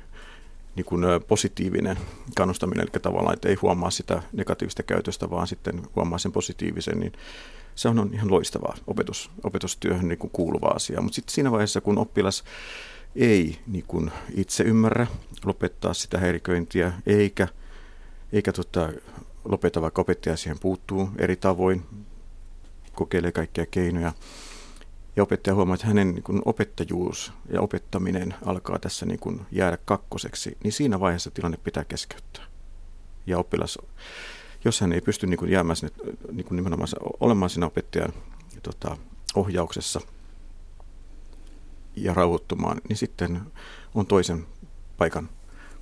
niin kuin positiivinen kannustaminen, eli tavallaan, että ei huomaa sitä negatiivista käytöstä, vaan sitten huomaa sen positiivisen, niin se on ihan loistavaa opetus, opetustyöhön niin kuin kuuluva asia. Mutta sitten siinä vaiheessa, kun oppilas ei niin kuin itse ymmärrä lopettaa sitä häiriköintiä, eikä, eikä tota, lopeta, vaikka opettaja siihen puuttuu eri tavoin, kokeilee kaikkia keinoja, ja opettaja huomaa, että hänen niin kuin opettajuus ja opettaminen alkaa tässä niin kuin jäädä kakkoseksi, niin siinä vaiheessa tilanne pitää keskeyttää. Ja oppilas, jos hän ei pysty niin kuin jäämään sinne, niin kuin nimenomaan olemaan siinä opettajan tota, ohjauksessa ja rauhoittumaan, niin sitten on toisen paikan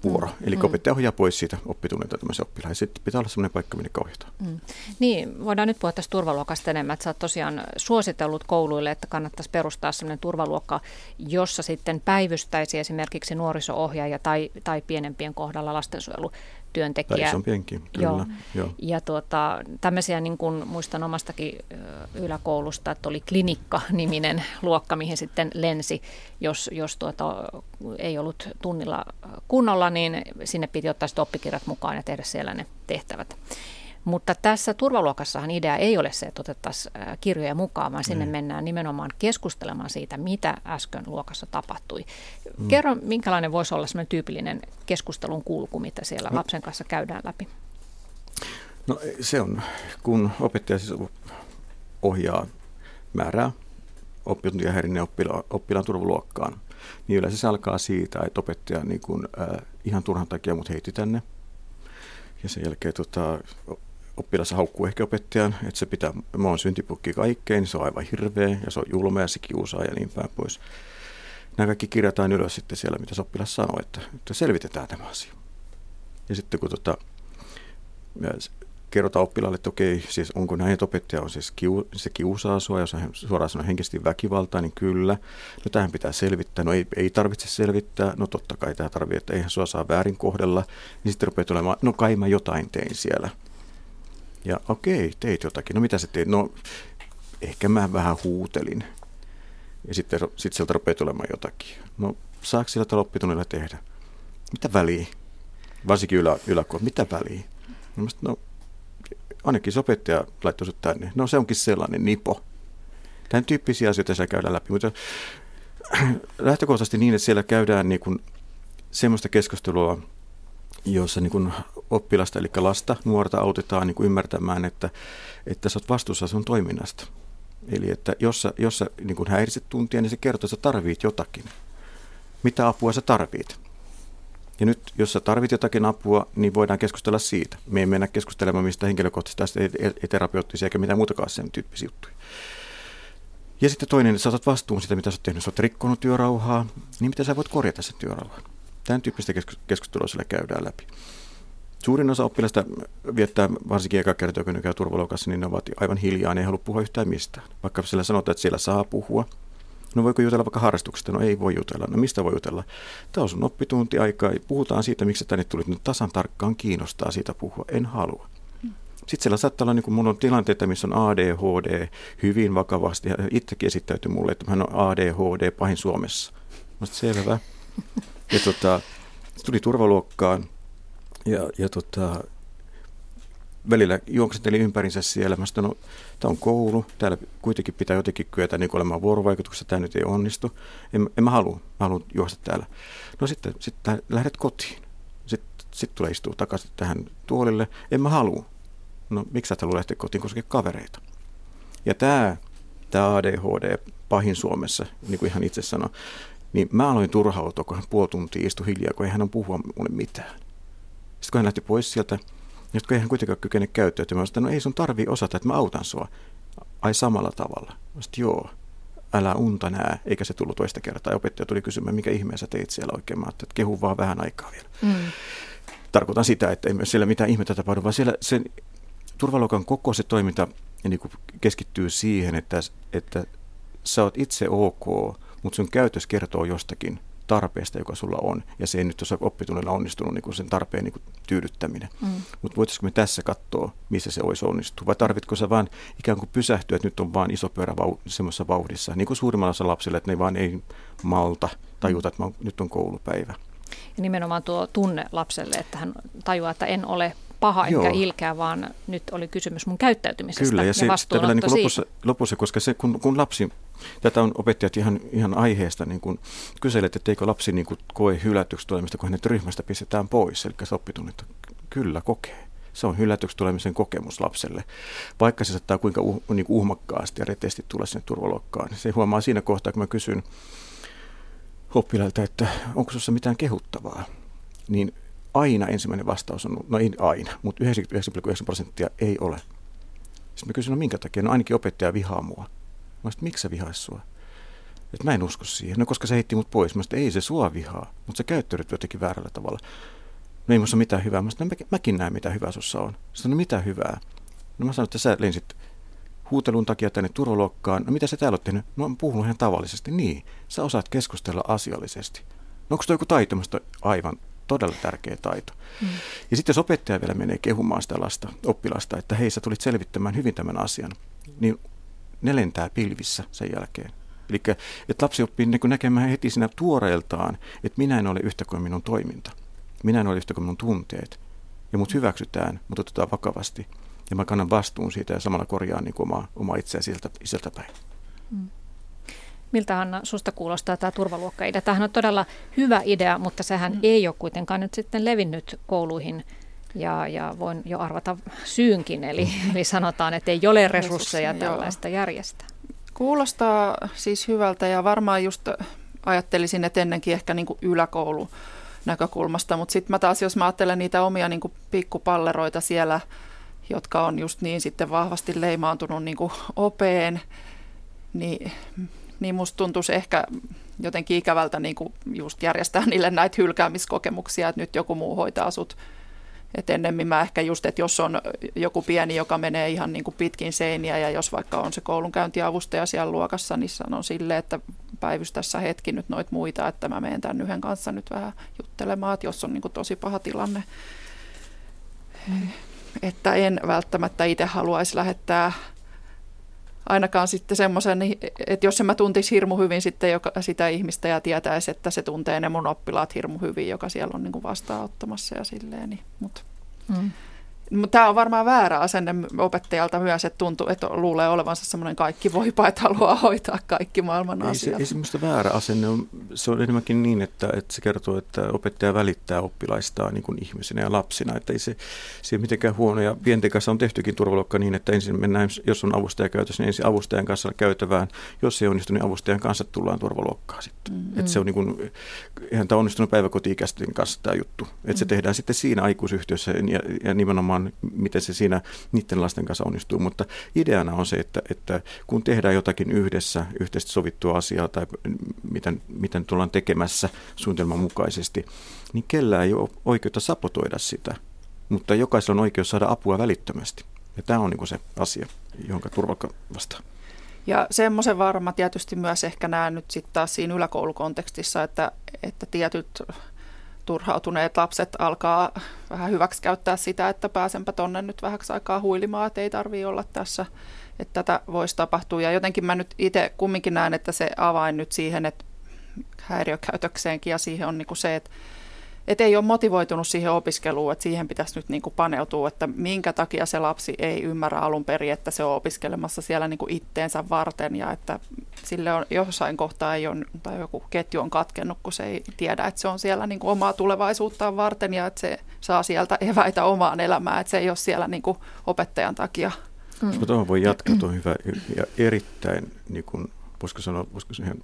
vuoro. Mm. Eli mm. opettaja ohjaa pois siitä oppitunnilta tämmöisen oppilaan. Sitten pitää olla sellainen paikka, minne ohjata. Mm. Niin, voidaan nyt puhua tästä turvaluokasta enemmän. Että sä oot tosiaan suositellut kouluille, että kannattaisi perustaa sellainen turvaluokka, jossa sitten päivystäisi esimerkiksi nuoriso-ohjaaja tai, tai pienempien kohdalla lastensuojelu työntekijä. Tai isompienkin, kyllä. Joo. Joo. Ja tuota, tämmöisiä, niin kuin muistan omastakin yläkoulusta, että oli klinikka-niminen luokka, mihin sitten lensi, jos, jos tuota, ei ollut tunnilla kunnolla, niin sinne piti ottaa sitten oppikirjat mukaan ja tehdä siellä ne tehtävät. Mutta tässä turvaluokassahan idea ei ole se, että otettaisiin kirjoja mukaan, vaan sinne mm. mennään nimenomaan keskustelemaan siitä, mitä äsken luokassa tapahtui. Mm. Kerro, minkälainen voisi olla sellainen tyypillinen keskustelun kulku, mitä siellä no. lapsen kanssa käydään läpi? No se on, kun opettaja siis ohjaa määrää oppituntia häirinneen oppila, oppilaan turvaluokkaan, niin yleensä se alkaa siitä, että opettaja niin kuin, äh, ihan turhan takia mut heitti tänne. Ja sen jälkeen tota, oppilas haukkuu ehkä opettajan, että se pitää, mä oon syntipukki kaikkein, niin se on aivan hirveä ja se on julma ja se kiusaa ja niin päin pois. Nämä kaikki kirjataan ylös sitten siellä, mitä se oppilas sanoo, että, että selvitetään tämä asia. Ja sitten kun tota, kerrotaan oppilaalle, että okei, siis onko näin, että opettaja on siis kiu, se kiusaa sua, jos hän suoraan sanoo henkisesti väkivaltaa, niin kyllä. No tähän pitää selvittää, no ei, ei tarvitse selvittää, no totta kai tämä tarvitsee, että eihän sua saa väärin kohdella. Niin sitten rupeaa tulemaan, no kai mä jotain tein siellä. Ja okei, teit jotakin, no mitä sä teit? No ehkä mä vähän huutelin. Ja sitten sit sieltä rupeaa tulemaan jotakin. No saako sillä tällä oppitunnilla tehdä? Mitä väliä? Varsinkin ylä, yläkoulu, mitä väliä? No, ainakin se opettaja laittoi sut tänne. No se onkin sellainen nipo. Tämän tyyppisiä asioita siellä käydään läpi, mutta lähtökohtaisesti niin, että siellä käydään niin kuin semmoista keskustelua, jossa niin kuin oppilasta, eli lasta, nuorta autetaan niin kuin ymmärtämään, että, että sä oot vastuussa sun toiminnasta. Eli että jos sä, jos sä niin kuin häirisit tuntia, niin se kertoo, että sä tarvit jotakin. Mitä apua sä tarvit? Ja nyt, jos sä tarvit jotakin apua, niin voidaan keskustella siitä. Me ei mennä keskustelemaan mistä henkilökohtaisista ja terapeuttisia eikä mitään muutakaan sen tyyppisiä juttuja. Ja sitten toinen, että sä otat vastuun sitä, mitä sä oot tehnyt. Sä oot rikkonut työrauhaa, niin mitä sä voit korjata sen työrauhan. Tämän tyyppistä keskustelua sillä käydään läpi. Suurin osa oppilasta viettää, varsinkin eka kertaa, kun ne käy turvaluokassa, niin ne ovat aivan hiljaa, ne ei halua puhua yhtään mistään. Vaikka sillä sanotaan, että siellä saa puhua, No voiko jutella vaikka harrastuksesta? No ei voi jutella. No mistä voi jutella? Tämä on sun oppituntiaika. Puhutaan siitä, miksi tänne tulit. No tasan tarkkaan kiinnostaa siitä puhua. En halua. Sitten siellä saattaa olla, niin kuin mun on tilanteita, missä on ADHD hyvin vakavasti. Hän itsekin esittäytyi mulle, että hän on ADHD pahin Suomessa. Mä selvä. Ja tota, tuli turvaluokkaan ja, ja tota, välillä juoksentelin ympärinsä siellä. Mä sanoin, no, tämä on koulu, täällä kuitenkin pitää jotenkin kyetä niin olemaan vuorovaikutuksessa, tämä nyt ei onnistu. En, en mä halua, mä haluan juosta täällä. No sitten, sitten lähdet kotiin. Sitten sit tulee istua takaisin tähän tuolille. En mä halua. No miksi sä halua lähteä kotiin, koska kavereita. Ja tämä, tämä ADHD pahin Suomessa, niin kuin ihan itse sanoi, niin mä aloin turhautua, kun hän puoli tuntia istui hiljaa, kun ei hän on puhua mulle mitään. Sitten kun hän lähti pois sieltä, jotka eihän kuitenkaan kykene käyttäytymään. Sitten, no ei sun tarvii osata, että mä autan sua. Ai samalla tavalla. Sitten, joo, älä unta nää, eikä se tullut toista kertaa. Ja opettaja tuli kysymään, mikä ihmeen sä teit siellä oikein. Mä että kehu vaan vähän aikaa vielä. Mm. Tarkoitan sitä, että ei myös siellä mitään ihmettä tapahdu, vaan siellä sen turvaluokan koko se toiminta niin kuin keskittyy siihen, että, että sä oot itse ok, mutta sun käytös kertoo jostakin tarpeesta, joka sulla on. Ja se ei nyt tuossa oppitunnilla onnistunut niin kuin sen tarpeen niin kuin tyydyttäminen. Mm. Mutta voitaisiinko me tässä katsoa, missä se olisi onnistunut? Vai tarvitko sä vaan ikään kuin pysähtyä, että nyt on vaan iso pyörä vau- semmoisessa vauhdissa, niin kuin suurimmalla osalla lapsilla, että ne vaan ei malta tajuta, että nyt on koulupäivä. Ja nimenomaan tuo tunne lapselle, että hän tajuaa, että en ole paha Joo. enkä ilkeä, vaan nyt oli kysymys mun käyttäytymisestä Kyllä, ja, se, ja vielä niin lopussa, lopussa, koska se, kun, kun lapsi, tätä on opettajat ihan, ihan aiheesta niin kun kyselet, että eikö lapsi niin kuin koe hylätyksi tulemista, kun hänet ryhmästä pistetään pois, eli se oppitunnit kyllä kokee. Se on hylätyksi tulemisen kokemus lapselle. Vaikka se saattaa kuinka uh, niin kuin uhmakkaasti ja reteesti tulla sinne turvaluokkaan. Se huomaa siinä kohtaa, kun mä kysyn oppilailta, että onko sinussa mitään kehuttavaa, niin aina ensimmäinen vastaus on, no ei aina, mutta 99,9 prosenttia ei ole. Sitten mä kysyn, no minkä takia? No ainakin opettaja vihaa mua. Mä sanoin, miksi se vihaisi sua? Et mä en usko siihen. No koska se heitti mut pois. Mä sanoin, ei se sua vihaa, mutta se käyttäydyt jotenkin väärällä tavalla. No ei musta mitään hyvää. Mä sanoin, no mäkin näen mitä hyvää sussa on. Sanoin, no mitä hyvää? No mä sanoin, että sä lensit huutelun takia tänne turvaluokkaan. No mitä sä täällä oot tehnyt? No mä puhunut ihan tavallisesti. Niin, sä osaat keskustella asiallisesti. No onko toi joku taito? aivan todella tärkeä taito. Mm. Ja sitten jos opettaja vielä menee kehumaan sitä lasta, oppilasta, että hei sä tulit selvittämään hyvin tämän asian, niin ne lentää pilvissä sen jälkeen. Eli että lapsi oppii niin näkemään heti siinä tuoreeltaan, että minä en ole yhtä kuin minun toiminta. Minä en ole yhtä kuin minun tunteet. Ja mut hyväksytään, mutta otetaan vakavasti. Ja mä kannan vastuun siitä ja samalla korjaan niin omaa, omaa itseä sieltä, sieltä päin. Mm. Miltä Hanna susta kuulostaa tämä turvaluokka-idea? Tämähän on todella hyvä idea, mutta sehän mm. ei ole kuitenkaan nyt sitten levinnyt kouluihin ja, ja voin jo arvata syynkin, eli, mm. eli sanotaan, että ei ole resursseja tällaista järjestää. Kuulostaa siis hyvältä ja varmaan just ajattelisin, että ennenkin ehkä niin kuin yläkoulu näkökulmasta, mutta sitten mä taas, jos mä ajattelen niitä omia niin kuin pikkupalleroita siellä jotka on just niin sitten vahvasti leimaantunut niin kuin opeen, niin, niin musta tuntuisi ehkä jotenkin ikävältä niin kuin just järjestää niille näitä hylkäämiskokemuksia, että nyt joku muu hoitaa sut. Et ennemmin mä ehkä just, että jos on joku pieni, joka menee ihan niin kuin pitkin seiniä ja jos vaikka on se koulunkäyntiavustaja siellä luokassa, niin sanon sille, että päivystässä hetki nyt noit muita, että mä menen tämän yhden kanssa nyt vähän juttelemaan, että jos on niin kuin tosi paha tilanne. Mm. Että en välttämättä itse haluaisi lähettää ainakaan sitten semmoisen, että jos en mä tuntisi hirmu hyvin sitten joka, sitä ihmistä ja tietäisi, että se tuntee ne mun oppilaat hirmu hyvin, joka siellä on niin kuin vastaanottamassa ja silleen. Niin, mutta. Mm. Tämä on varmaan väärä asenne opettajalta myös, että tuntuu, että luulee olevansa semmoinen kaikki voipa, että haluaa hoitaa kaikki maailman ei asiat. Se, ei semmoista väärä asenne, on, se on enemmänkin niin, että, että se kertoo, että opettaja välittää oppilaistaan niin kuin ihmisenä ja lapsina. Että ei se, se ei mitenkään huono. Ja pienten kanssa on tehtykin turvaluokka niin, että ensin mennään, jos on avustaja käytössä, niin ensin avustajan kanssa käytävään. Jos ei onnistu, niin avustajan kanssa tullaan turvaluokkaan sitten. Mm-hmm. Että se on niin kuin, eihän tämä onnistunut päiväkoti-ikäisten kanssa tämä juttu. Että mm-hmm. se tehdään sitten siinä aikuisyhtiössä ja, ja nimenomaan nimenomaan, miten se siinä niiden lasten kanssa onnistuu. Mutta ideana on se, että, että kun tehdään jotakin yhdessä, yhteisesti sovittua asiaa tai miten, miten tullaan tekemässä suunnitelman mukaisesti, niin kellään ei ole oikeutta sapotoida sitä, mutta jokaisella on oikeus saada apua välittömästi. Ja tämä on niin se asia, jonka turvakka vastaa. Ja semmoisen varma tietysti myös ehkä näen nyt sitten taas siinä yläkoulukontekstissa, että, että tietyt turhautuneet lapset alkaa vähän hyväksi käyttää sitä, että pääsenpä tonne nyt vähäksi aikaa huilimaan, että ei tarvitse olla tässä, että tätä voisi tapahtua. Ja jotenkin mä nyt itse kumminkin näen, että se avain nyt siihen, että häiriökäytökseenkin ja siihen on niin kuin se, että et ei ole motivoitunut siihen opiskeluun, että siihen pitäisi nyt niin kuin paneutua, että minkä takia se lapsi ei ymmärrä alun perin, että se on opiskelemassa siellä niin kuin itteensä varten ja että sille on jossain kohtaa ei ole, tai joku ketju on katkennut, kun se ei tiedä, että se on siellä niin kuin omaa tulevaisuuttaan varten ja että se saa sieltä eväitä omaan elämään, että se ei ole siellä niin kuin opettajan takia. Mm. Jos tuohon voi jatkaa, tuo on hyvä ja erittäin, niin kuin, voisiko sanoa, voisiko sanoa,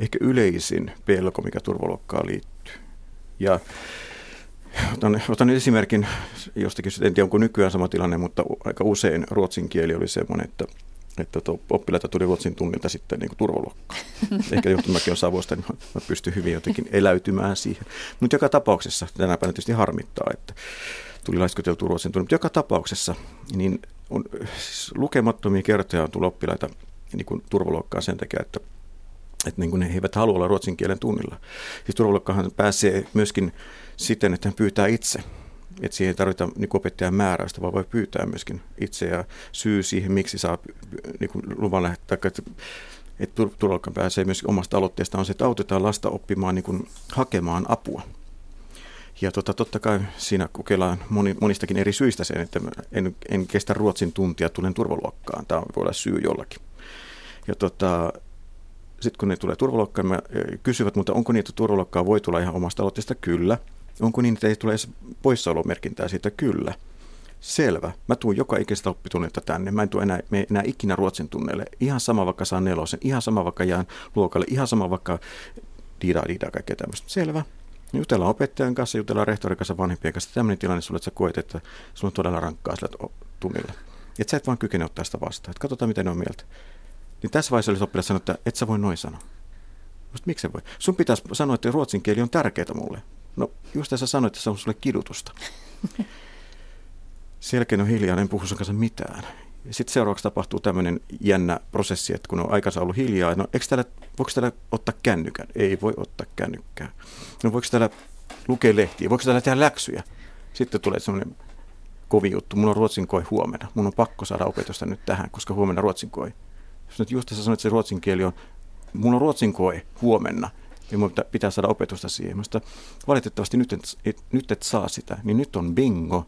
ehkä yleisin pelko, mikä turvaluokkaan liittyy ja otan, otan esimerkin jostakin, en tiedä onko nykyään sama tilanne, mutta aika usein ruotsin kieli oli semmoinen, että että oppilaita tuli ruotsin tunnilta sitten niin turvaluokkaan. Ehkä johtumakin on Savosta, niin mä pystyn hyvin jotenkin eläytymään siihen. Mutta joka tapauksessa, tänä päivänä tietysti harmittaa, että tuli laiskoteltu ruotsin tunnilta, mutta joka tapauksessa niin on siis lukemattomia kertoja on tullut oppilaita niin kuin turvaluokkaan sen takia, että että niin he eivät halua olla ruotsin kielen tunnilla. Siis turvaluokkahan pääsee myöskin siten, että hän pyytää itse. Että siihen ei tarvita niin opettajan määräystä, vaan voi pyytää myöskin itse. Ja syy siihen, miksi saa niin luvan lähettää, että, että turvaluokka pääsee myös omasta aloitteesta, on se, että autetaan lasta oppimaan niin hakemaan apua. Ja tota, totta kai siinä kokeillaan moni, monistakin eri syistä sen, että en, en kestä ruotsin tuntia, tulen turvaluokkaan. Tämä voi olla syy jollakin. Ja tota, sitten kun ne tulee turvaluokkaan, mä kysyvät, mutta onko niitä turvaluokkaa voi tulla ihan omasta aloitteesta? Kyllä. Onko niin, että ei tule edes poissaolomerkintää siitä? Kyllä. Selvä. Mä tuun joka ikisestä oppitunnilta tänne. Mä en tule enää, enää ikinä ruotsin tunneille. Ihan sama vaikka saan nelosen, ihan sama vaikka jään luokalle, ihan sama vaikka diida, diida, kaikkea tämmöistä. Selvä. Jutellaan opettajan kanssa, jutellaan rehtorin kanssa, vanhempien kanssa. Tämmöinen tilanne sulle, että sä koet, että sulla on todella rankkaa sillä tunnilla. Että sä et vaan kykene ottaa sitä vastaan. Että katsotaan, miten ne on mieltä. Niin tässä vaiheessa olisi oppilas sanoa, että et sä voi noin sanoa. Just miksi voi? Sun pitäisi sanoa, että ruotsin kieli on tärkeää mulle. No just tässä sanoit, että se on sulle kidutusta. Selkeä on hiljaa, en puhu sun kanssa mitään. Sitten seuraavaksi tapahtuu tämmöinen jännä prosessi, että kun on aikansa ollut hiljaa, no eikö täällä, voiko täällä ottaa kännykän? Ei voi ottaa kännykkää. No voiko täällä lukea lehtiä? Voiko täällä tehdä läksyjä? Sitten tulee semmoinen kovi juttu. Mulla on ruotsin koi huomenna. Mun on pakko saada opetusta nyt tähän, koska huomenna ruotsin koi. Jos nyt just sanoit, että se ruotsin kieli on, mulla on ruotsin koe huomenna, ja mun pitää saada opetusta siihen. Mutta valitettavasti nyt et, et, nyt et saa sitä, niin nyt on bingo.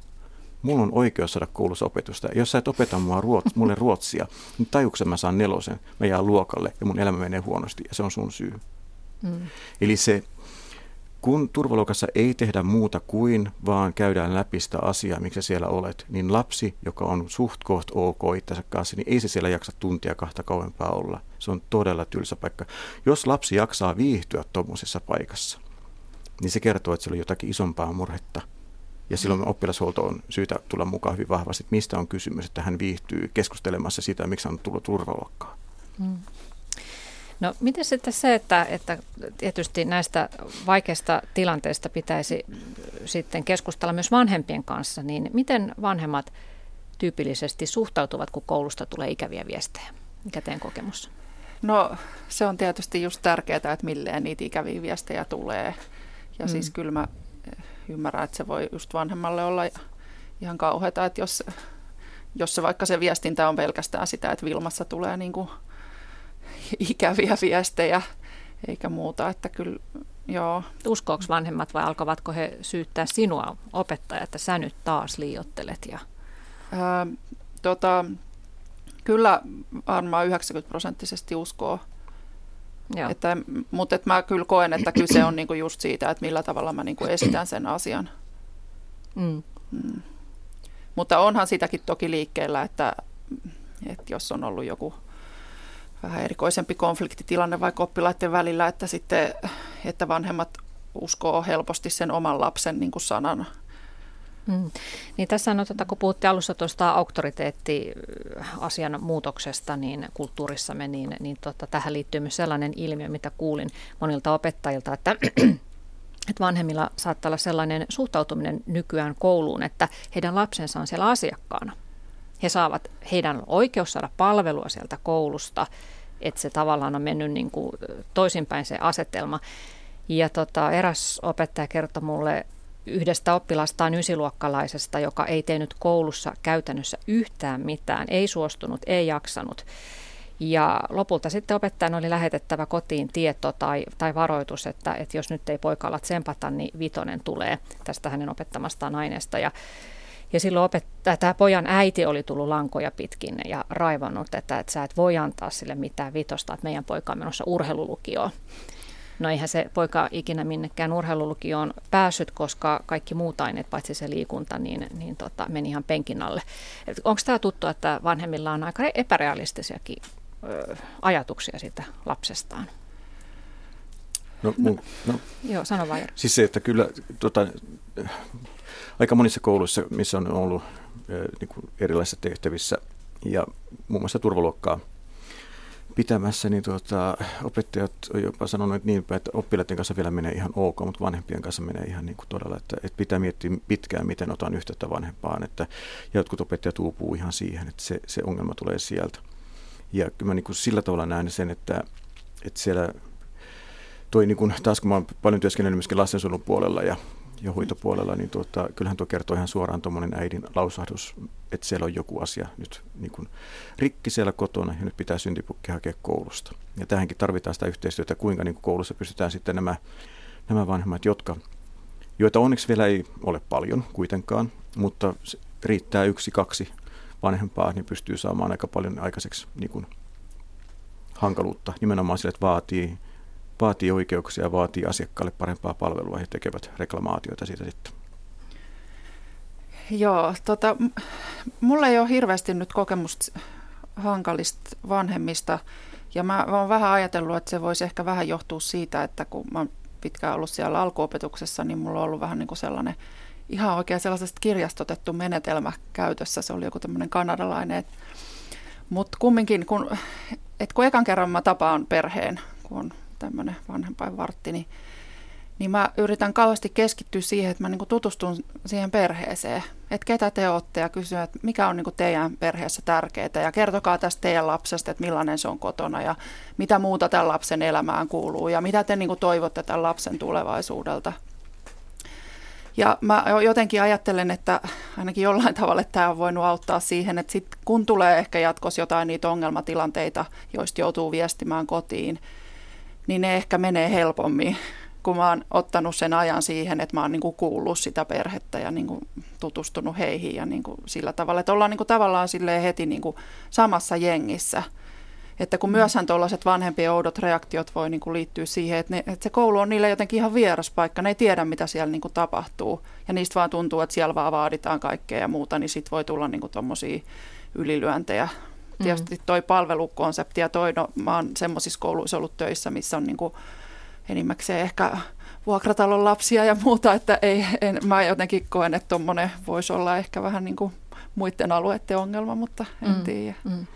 Mulla on oikeus saada koulussa opetusta. Jos sä et opeta mua ruots, mulle ruotsia, niin tajuksen mä saan nelosen, mä jään luokalle ja mun elämä menee huonosti ja se on sun syy. Mm. Eli se kun turvaluokassa ei tehdä muuta kuin vaan käydään läpi sitä asiaa, miksi siellä olet, niin lapsi, joka on suht koht ok itsensä kanssa, niin ei se siellä jaksa tuntia kahta kauempaa olla. Se on todella tylsä paikka. Jos lapsi jaksaa viihtyä tuommoisessa paikassa, niin se kertoo, että siellä on jotakin isompaa murhetta Ja silloin oppilashuolto on syytä tulla mukaan hyvin vahvasti, että mistä on kysymys, että hän viihtyy keskustelemassa sitä, miksi hän on tullut turvaluokkaan. Mm. No miten sitten se, että, että tietysti näistä vaikeista tilanteista pitäisi sitten keskustella myös vanhempien kanssa, niin miten vanhemmat tyypillisesti suhtautuvat, kun koulusta tulee ikäviä viestejä? Mikä teidän kokemus? No se on tietysti just tärkeää, että milleen niitä ikäviä viestejä tulee. Ja mm. siis kyllä mä ymmärrän, että se voi just vanhemmalle olla ihan kauheata, että jos, jos se vaikka se viestintä on pelkästään sitä, että Vilmassa tulee niin kuin ikäviä viestejä eikä muuta, että kyllä joo. Uskooko vanhemmat vai alkavatko he syyttää sinua opettaja, että sä nyt taas liiottelet? Ja... Ää, tota, kyllä varmaan 90 prosenttisesti uskoo. Joo. Että, mutta että mä kyllä koen, että kyse on niinku just siitä, että millä tavalla mä niinku esitän sen asian. Mm. Mm. Mutta onhan sitäkin toki liikkeellä, että, että jos on ollut joku vähän erikoisempi konfliktitilanne vaikka oppilaiden välillä, että sitten että vanhemmat uskoo helposti sen oman lapsen niin kuin sanan. Mm. Niin tässä on, tuota, kun puhutte alussa tuosta auktoriteettiasian muutoksesta niin kulttuurissamme, niin, niin tota, tähän liittyy myös sellainen ilmiö, mitä kuulin monilta opettajilta, että että vanhemmilla saattaa olla sellainen suhtautuminen nykyään kouluun, että heidän lapsensa on siellä asiakkaana. He saavat, heidän oikeus saada palvelua sieltä koulusta, että se tavallaan on mennyt niin kuin toisinpäin se asetelma. Ja tota, eräs opettaja kertoi mulle yhdestä oppilastaan ysiluokkalaisesta, joka ei tehnyt koulussa käytännössä yhtään mitään, ei suostunut, ei jaksanut. Ja lopulta sitten opettajan oli lähetettävä kotiin tieto tai, tai varoitus, että, että jos nyt ei poika ala tsempata, niin vitonen tulee tästä hänen opettamastaan aineesta. Ja ja silloin opettaja, tämä pojan äiti oli tullut lankoja pitkin ja raivannut, että, että sä et voi antaa sille mitään vitosta, että meidän poika on menossa urheilulukioon. No eihän se poika ikinä minnekään urheilulukioon päässyt, koska kaikki muut aineet, paitsi se liikunta, niin, niin tota, meni ihan penkin alle. Onko tämä tuttu, että vanhemmilla on aika epärealistisiakin ö, ajatuksia siitä lapsestaan? No, mun, no, joo, sano vaan. Siis se, että kyllä tota, aika monissa kouluissa, missä on ollut niin kuin erilaisissa tehtävissä ja muun muassa turvaluokkaa pitämässä, niin tuota, opettajat on jopa sanonut niin päin, että oppilaiden kanssa vielä menee ihan ok, mutta vanhempien kanssa menee ihan niin kuin todella, että, että pitää miettiä pitkään, miten otan yhteyttä vanhempaan. Että, jotkut opettajat uupuu ihan siihen, että se, se ongelma tulee sieltä. Ja kyllä mä niin kuin sillä tavalla näen sen, että, että siellä toi niin kuin, taas kun mä oon paljon työskennellyt myöskin lastensuojelun puolella ja ja hoitopuolella, niin tuota, kyllähän tuo kertoo ihan suoraan tuommoinen äidin lausahdus, että siellä on joku asia nyt niin kuin rikki siellä kotona ja nyt pitää syntipukki hakea koulusta. Ja tähänkin tarvitaan sitä yhteistyötä, kuinka niin kuin koulussa pystytään sitten nämä, nämä vanhemmat, jotka, joita onneksi vielä ei ole paljon kuitenkaan, mutta riittää yksi, kaksi vanhempaa, niin pystyy saamaan aika paljon aikaiseksi niin kuin hankaluutta. Nimenomaan sille, että vaatii vaatii oikeuksia ja vaatii asiakkaalle parempaa palvelua ja tekevät reklamaatioita siitä sitten. Joo, tota, mulla ei ole hirveästi nyt kokemusta hankalista vanhemmista ja mä, mä oon vähän ajatellut, että se voisi ehkä vähän johtua siitä, että kun mä oon pitkään ollut siellä alkuopetuksessa, niin mulla on ollut vähän niin kuin sellainen ihan oikein sellaisesta kirjastotettu menetelmä käytössä. Se oli joku tämmöinen kanadalainen. Mutta kumminkin, kun, et kun ekan kerran mä tapaan perheen, kun on tämmöinen vanhempainvartti, niin, niin mä yritän kauheasti keskittyä siihen, että mä niin tutustun siihen perheeseen. Että ketä te olette ja kysyn, että mikä on niin teidän perheessä tärkeää ja kertokaa tästä teidän lapsesta, että millainen se on kotona ja mitä muuta tämän lapsen elämään kuuluu ja mitä te niin toivotte tämän lapsen tulevaisuudelta. Ja mä jotenkin ajattelen, että ainakin jollain tavalla tämä on voinut auttaa siihen, että sit kun tulee ehkä jatkossa jotain niitä ongelmatilanteita, joista joutuu viestimään kotiin, niin ne ehkä menee helpommin, kun mä oon ottanut sen ajan siihen, että mä oon niin kuin kuullut sitä perhettä ja niin kuin tutustunut heihin ja niin kuin sillä tavalla, että ollaan niin kuin tavallaan heti niin kuin samassa jengissä. Että kun mm. myöshän tuollaiset vanhempien oudot reaktiot voi niin kuin liittyä siihen, että, ne, että se koulu on niille jotenkin ihan vieras paikka, ne ei tiedä mitä siellä niin kuin tapahtuu ja niistä vaan tuntuu, että siellä vaan vaaditaan kaikkea ja muuta, niin sitten voi tulla niin tuommoisia ylilyöntejä Tietysti mm. toi palvelukonsepti ja toi, no, mä oon semmoisissa kouluissa ollut töissä, missä on niin kuin enimmäkseen ehkä vuokratalon lapsia ja muuta, että ei, en, mä jotenkin koen, että tuommoinen voisi olla ehkä vähän niin kuin muiden alueiden ongelma, mutta en mm, tiedä. Mm.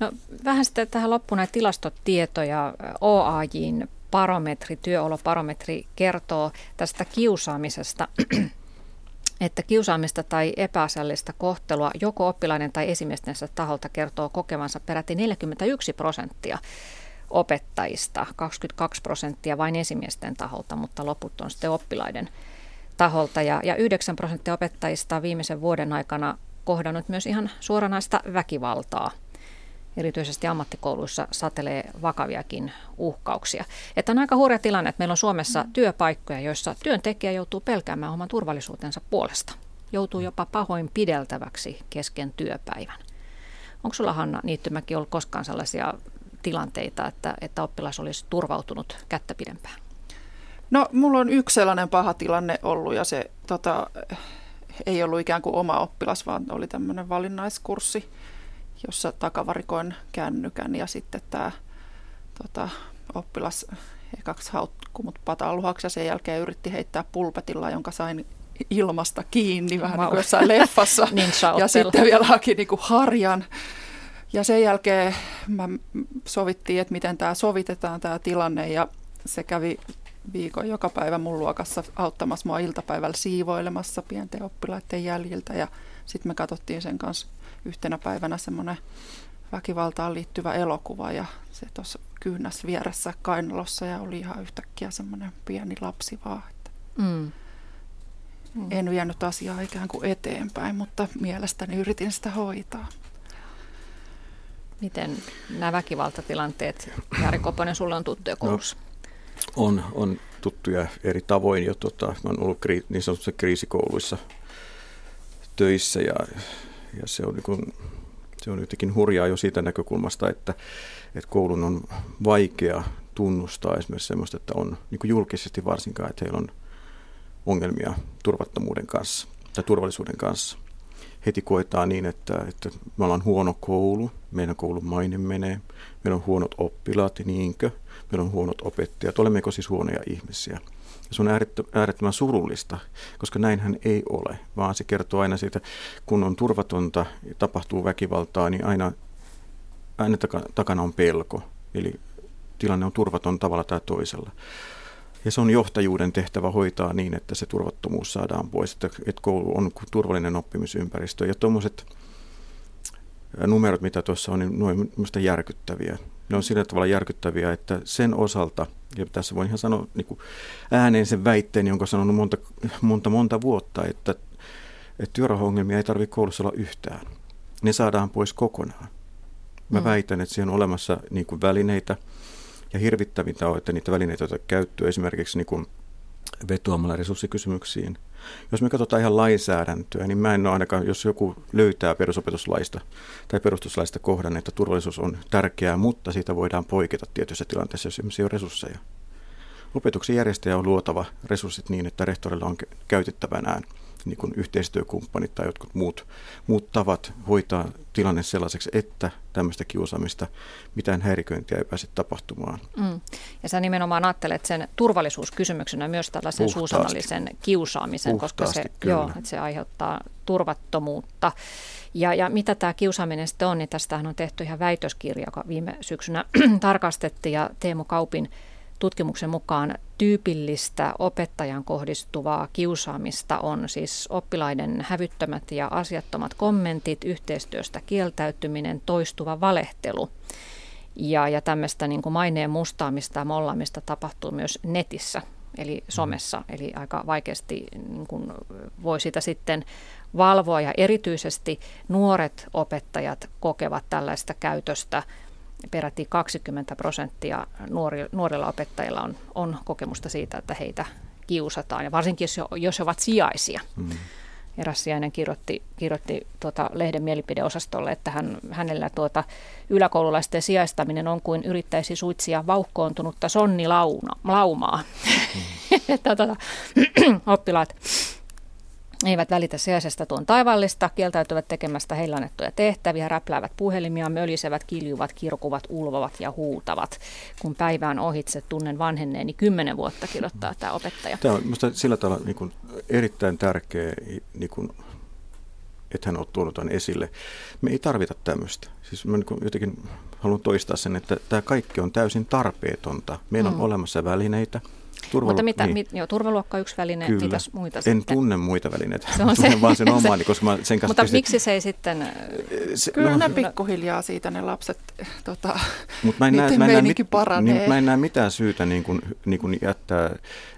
No, vähän sitten tähän loppuun näitä tilastotietoja. OAJin barometri, työolobarometri kertoo tästä kiusaamisesta, että kiusaamista tai epäasiallista kohtelua joko oppilaiden tai esimiestensä taholta kertoo kokevansa peräti 41 prosenttia opettajista, 22 prosenttia vain esimiesten taholta, mutta loput on sitten oppilaiden taholta. Ja, ja 9 prosenttia opettajista viimeisen vuoden aikana kohdannut myös ihan suoranaista väkivaltaa. Erityisesti ammattikouluissa satelee vakaviakin uhkauksia. Että on aika hurja tilanne, että meillä on Suomessa työpaikkoja, joissa työntekijä joutuu pelkäämään oman turvallisuutensa puolesta. Joutuu jopa pahoin pideltäväksi kesken työpäivän. Onko sulla Hanna Niittymäki ollut koskaan sellaisia tilanteita, että, että oppilas olisi turvautunut kättä pidempään? No mulla on yksi sellainen paha tilanne ollut ja se tota, ei ollut ikään kuin oma oppilas, vaan oli tämmöinen valinnaiskurssi, jossa takavarikoin kännykän ja sitten tämä tota, oppilas ekaksi haukkui mut pataluhaksi ja sen jälkeen yritti heittää pulpetilla, jonka sain ilmasta kiinni vähän wow. niin kuin jossain leffassa. niin ja sitten vielä haki niin kuin harjan. Ja sen jälkeen mä sovittiin, että miten tämä sovitetaan tämä tilanne ja se kävi viikon joka päivä mun luokassa auttamassa mua iltapäivällä siivoilemassa pienten oppilaiden jäljiltä ja sitten me katsottiin sen kanssa yhtenä päivänä semmoinen väkivaltaan liittyvä elokuva ja se tuossa kyynäs vieressä kainalossa ja oli ihan yhtäkkiä semmoinen pieni lapsi vaan. Että mm. Mm. En vienyt asiaa ikään kuin eteenpäin, mutta mielestäni yritin sitä hoitaa. Miten nämä väkivaltatilanteet, Jari Koponen, sulle on tuttuja no, koulussa? No, on, on tuttuja eri tavoin jo. Tota, mä olen ollut kri, niin sanotussa kriisikouluissa töissä ja, ja se, on niin kuin, se on jotenkin hurjaa jo siitä näkökulmasta, että, että koulun on vaikea tunnustaa esimerkiksi sellaista, että on niin kuin julkisesti varsinkaan, että heillä on ongelmia turvattomuuden kanssa tai turvallisuuden kanssa. Heti koetaan niin, että, että me ollaan huono koulu, meidän koulun maine menee, meillä on huonot oppilaat, niinkö, meillä on huonot opettajat, olemmeko siis huonoja ihmisiä. Se on äärettömän surullista, koska näinhän ei ole, vaan se kertoo aina siitä, kun on turvatonta ja tapahtuu väkivaltaa, niin aina, aina takana on pelko. Eli tilanne on turvaton tavalla tai toisella. Ja se on johtajuuden tehtävä hoitaa niin, että se turvattomuus saadaan pois, että, että koulu on turvallinen oppimisympäristö. Ja tuommoiset numerot, mitä tuossa on, niin ne on järkyttäviä. Ne on sillä tavalla järkyttäviä, että sen osalta, ja tässä voin ihan sanoa niin kuin ääneen sen väitteen, jonka sanonut monta, monta, monta vuotta, että, että työrauhaongelmia ei tarvitse koulussa olla yhtään. Ne saadaan pois kokonaan. Mä mm. väitän, että siihen on olemassa niin kuin välineitä, ja hirvittävintä on, että niitä välineitä otetaan käyttöön esimerkiksi niin kuin vetoamalla resurssikysymyksiin. Jos me katsotaan ihan lainsäädäntöä, niin mä en ole ainakaan, jos joku löytää perusopetuslaista tai perustuslaista kohdan, että turvallisuus on tärkeää, mutta siitä voidaan poiketa tietyissä tilanteissa, jos ei ole resursseja. Opetuksen järjestäjä on luotava resurssit niin, että rehtorilla on käytettävänään niin kuin yhteistyökumppanit tai jotkut muut, muut tavat hoitaa tilanne sellaiseksi, että tämmöistä kiusaamista, mitään häiriköintiä ei pääse tapahtumaan. Mm. Ja sä nimenomaan ajattelet sen turvallisuuskysymyksenä myös tällaisen Puhtaasti. suusanallisen kiusaamisen, Puhtaasti, koska se, joo, että se aiheuttaa turvattomuutta. Ja, ja mitä tämä kiusaaminen sitten on, niin tästähän on tehty ihan väitöskirja, joka viime syksynä tarkastettiin ja Teemu Kaupin tutkimuksen mukaan tyypillistä opettajan kohdistuvaa kiusaamista on siis oppilaiden hävyttömät ja asiattomat kommentit, yhteistyöstä kieltäytyminen, toistuva valehtelu. Ja, ja tämmöistä niin kuin maineen mustaamista ja mollaamista tapahtuu myös netissä, eli somessa, eli aika vaikeasti niin kuin voi sitä sitten valvoa. Ja erityisesti nuoret opettajat kokevat tällaista käytöstä peräti 20 prosenttia nuori, nuorilla opettajilla on, on kokemusta siitä, että heitä kiusataan, ja varsinkin jos, jos he ovat sijaisia. Mm. Eräs sijainen kirjoitti, kirjoitti tuota lehden mielipideosastolle, että hän, hänellä tuota yläkoululaisten sijaistaminen on kuin yrittäisi suitsia vauhkoontunutta sonnilaumaa. Mm. että tuota, oppilaat eivät välitä sijaisesta tuon taivaallista, kieltäytyvät tekemästä heillä annettuja tehtäviä, räpläävät puhelimia, mölisevät, kiljuvat, kirkuvat, ulvovat ja huutavat. Kun päivään ohitse tunnen vanhenneeni kymmenen vuotta, kirjoittaa tämä opettaja. Tämä on minusta sillä tavalla niin kuin erittäin tärkeä, niin kuin, että hän on tuonut tämän esille. Me ei tarvita tämmöistä. Siis mä niin jotenkin haluan toistaa sen, että tämä kaikki on täysin tarpeetonta. Meillä on mm. olemassa välineitä, Turvalu- Mutta mitä, niin. mit, joo, turvaluokka on yksi väline, Kyllä. mitäs muita En sitten? tunne muita välineitä, se on se, vaan sen omaani, koska mä sen kanssa... Mutta tietysti... miksi se ei sitten... Se, Kyllä no, ne pikkuhiljaa siitä ne lapset, tota, Mut mä en näe, mä en näe, mit, niin, mä en näe mitään syytä niin kuin, niin kuin jättää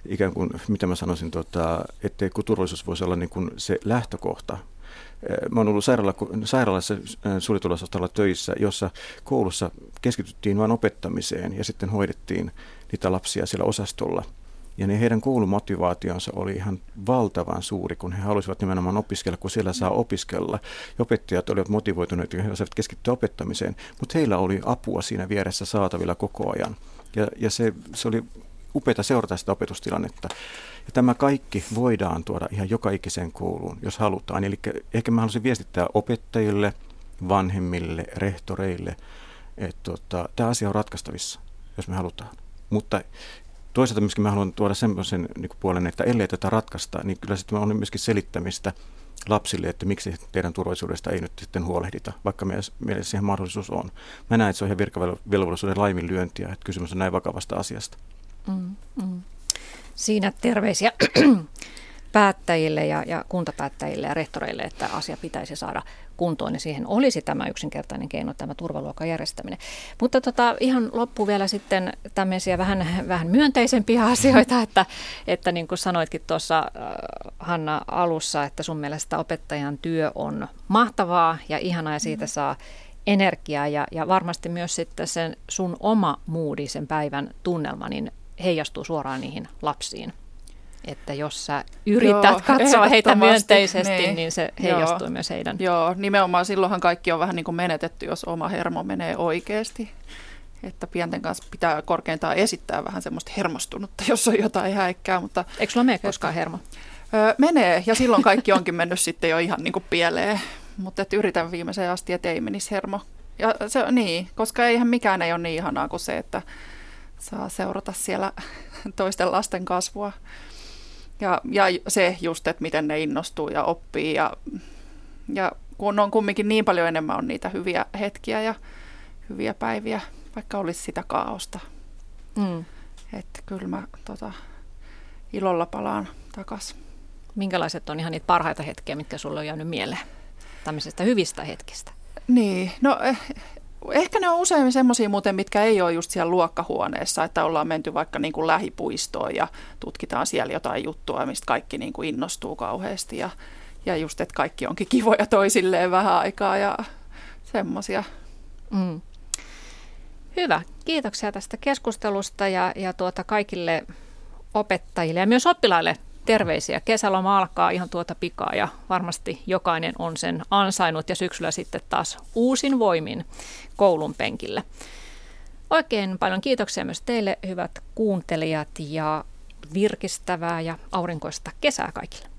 ikään kuin, mitä mä sanoisin, tota, ettei kun turvallisuus voisi olla niin kuin se lähtökohta Mä oon ollut sairaala, sairaalassa suljetulla töissä, jossa koulussa keskityttiin vain opettamiseen ja sitten hoidettiin niitä lapsia siellä osastolla. Ja ne heidän koulumotivaationsa oli ihan valtavan suuri, kun he halusivat nimenomaan opiskella, kun siellä saa opiskella. Ja opettajat olivat motivoituneet ja he osasivat keskittyä opettamiseen, mutta heillä oli apua siinä vieressä saatavilla koko ajan. Ja, ja se, se oli upeaa seurata sitä opetustilannetta. Ja tämä kaikki voidaan tuoda ihan joka ikiseen kouluun, jos halutaan. Eli ehkä mä haluaisin viestittää opettajille, vanhemmille, rehtoreille, että tota, tämä asia on ratkaistavissa, jos me halutaan. Mutta toisaalta myöskin mä haluan tuoda semmoisen niin puolen, että ellei tätä ratkaista, niin kyllä sitten on myöskin selittämistä lapsille, että miksi teidän turvallisuudesta ei nyt sitten huolehdita, vaikka meillä siihen mahdollisuus on. Mä näen, että se on ihan virkavelvollisuuden laiminlyöntiä, että kysymys on näin vakavasta asiasta. Mm, mm. Siinä terveisiä päättäjille ja, ja kuntapäättäjille ja rehtoreille, että asia pitäisi saada kuntoon ja siihen olisi tämä yksinkertainen keino, tämä turvaluokan järjestäminen. Mutta tota, ihan loppu vielä sitten tämmöisiä vähän, vähän myönteisempiä asioita, että, että niin kuin sanoitkin tuossa äh, Hanna alussa, että sun mielestä opettajan työ on mahtavaa ja ihanaa ja siitä mm. saa energiaa ja, ja varmasti myös sitten sen sun oma moodi, sen päivän tunnelma, niin heijastuu suoraan niihin lapsiin. Että jos sä yrität Joo, katsoa heitä myönteisesti, niin, niin se heijastuu Joo. myös heidän. Joo, nimenomaan silloinhan kaikki on vähän niin kuin menetetty, jos oma hermo menee oikeasti. Että pienten kanssa pitää korkeintaan esittää vähän semmoista hermostunutta, jos on jotain häikkää. Mutta, Eikö sulla mene koskaan hermo? Öö, menee, ja silloin kaikki onkin mennyt sitten jo ihan niin kuin pieleen. Mutta yritän viimeiseen asti, että ei menisi hermo. Ja se, niin, koska eihän mikään ei ole niin ihanaa kuin se, että saa seurata siellä toisten lasten kasvua. Ja, ja se just, että miten ne innostuu ja oppii ja, ja kun on kumminkin niin paljon enemmän on niitä hyviä hetkiä ja hyviä päiviä, vaikka olisi sitä kaaosta. Mm. Että kyllä mä tota, ilolla palaan takaisin. Minkälaiset on ihan niitä parhaita hetkiä, mitkä sulle on jäänyt mieleen tämmöisestä hyvistä hetkistä? Niin, no eh, Ehkä ne on usein semmoisia muuten, mitkä ei ole just siellä luokkahuoneessa, että ollaan menty vaikka niin kuin lähipuistoon ja tutkitaan siellä jotain juttua, mistä kaikki niin kuin innostuu kauheasti ja, ja just, että kaikki onkin kivoja toisilleen vähän aikaa ja semmoisia. Mm. Hyvä. Kiitoksia tästä keskustelusta ja, ja tuota kaikille opettajille ja myös oppilaille terveisiä. Kesäloma alkaa ihan tuota pikaa ja varmasti jokainen on sen ansainnut ja syksyllä sitten taas uusin voimin koulun penkillä. Oikein paljon kiitoksia myös teille hyvät kuuntelijat ja virkistävää ja aurinkoista kesää kaikille.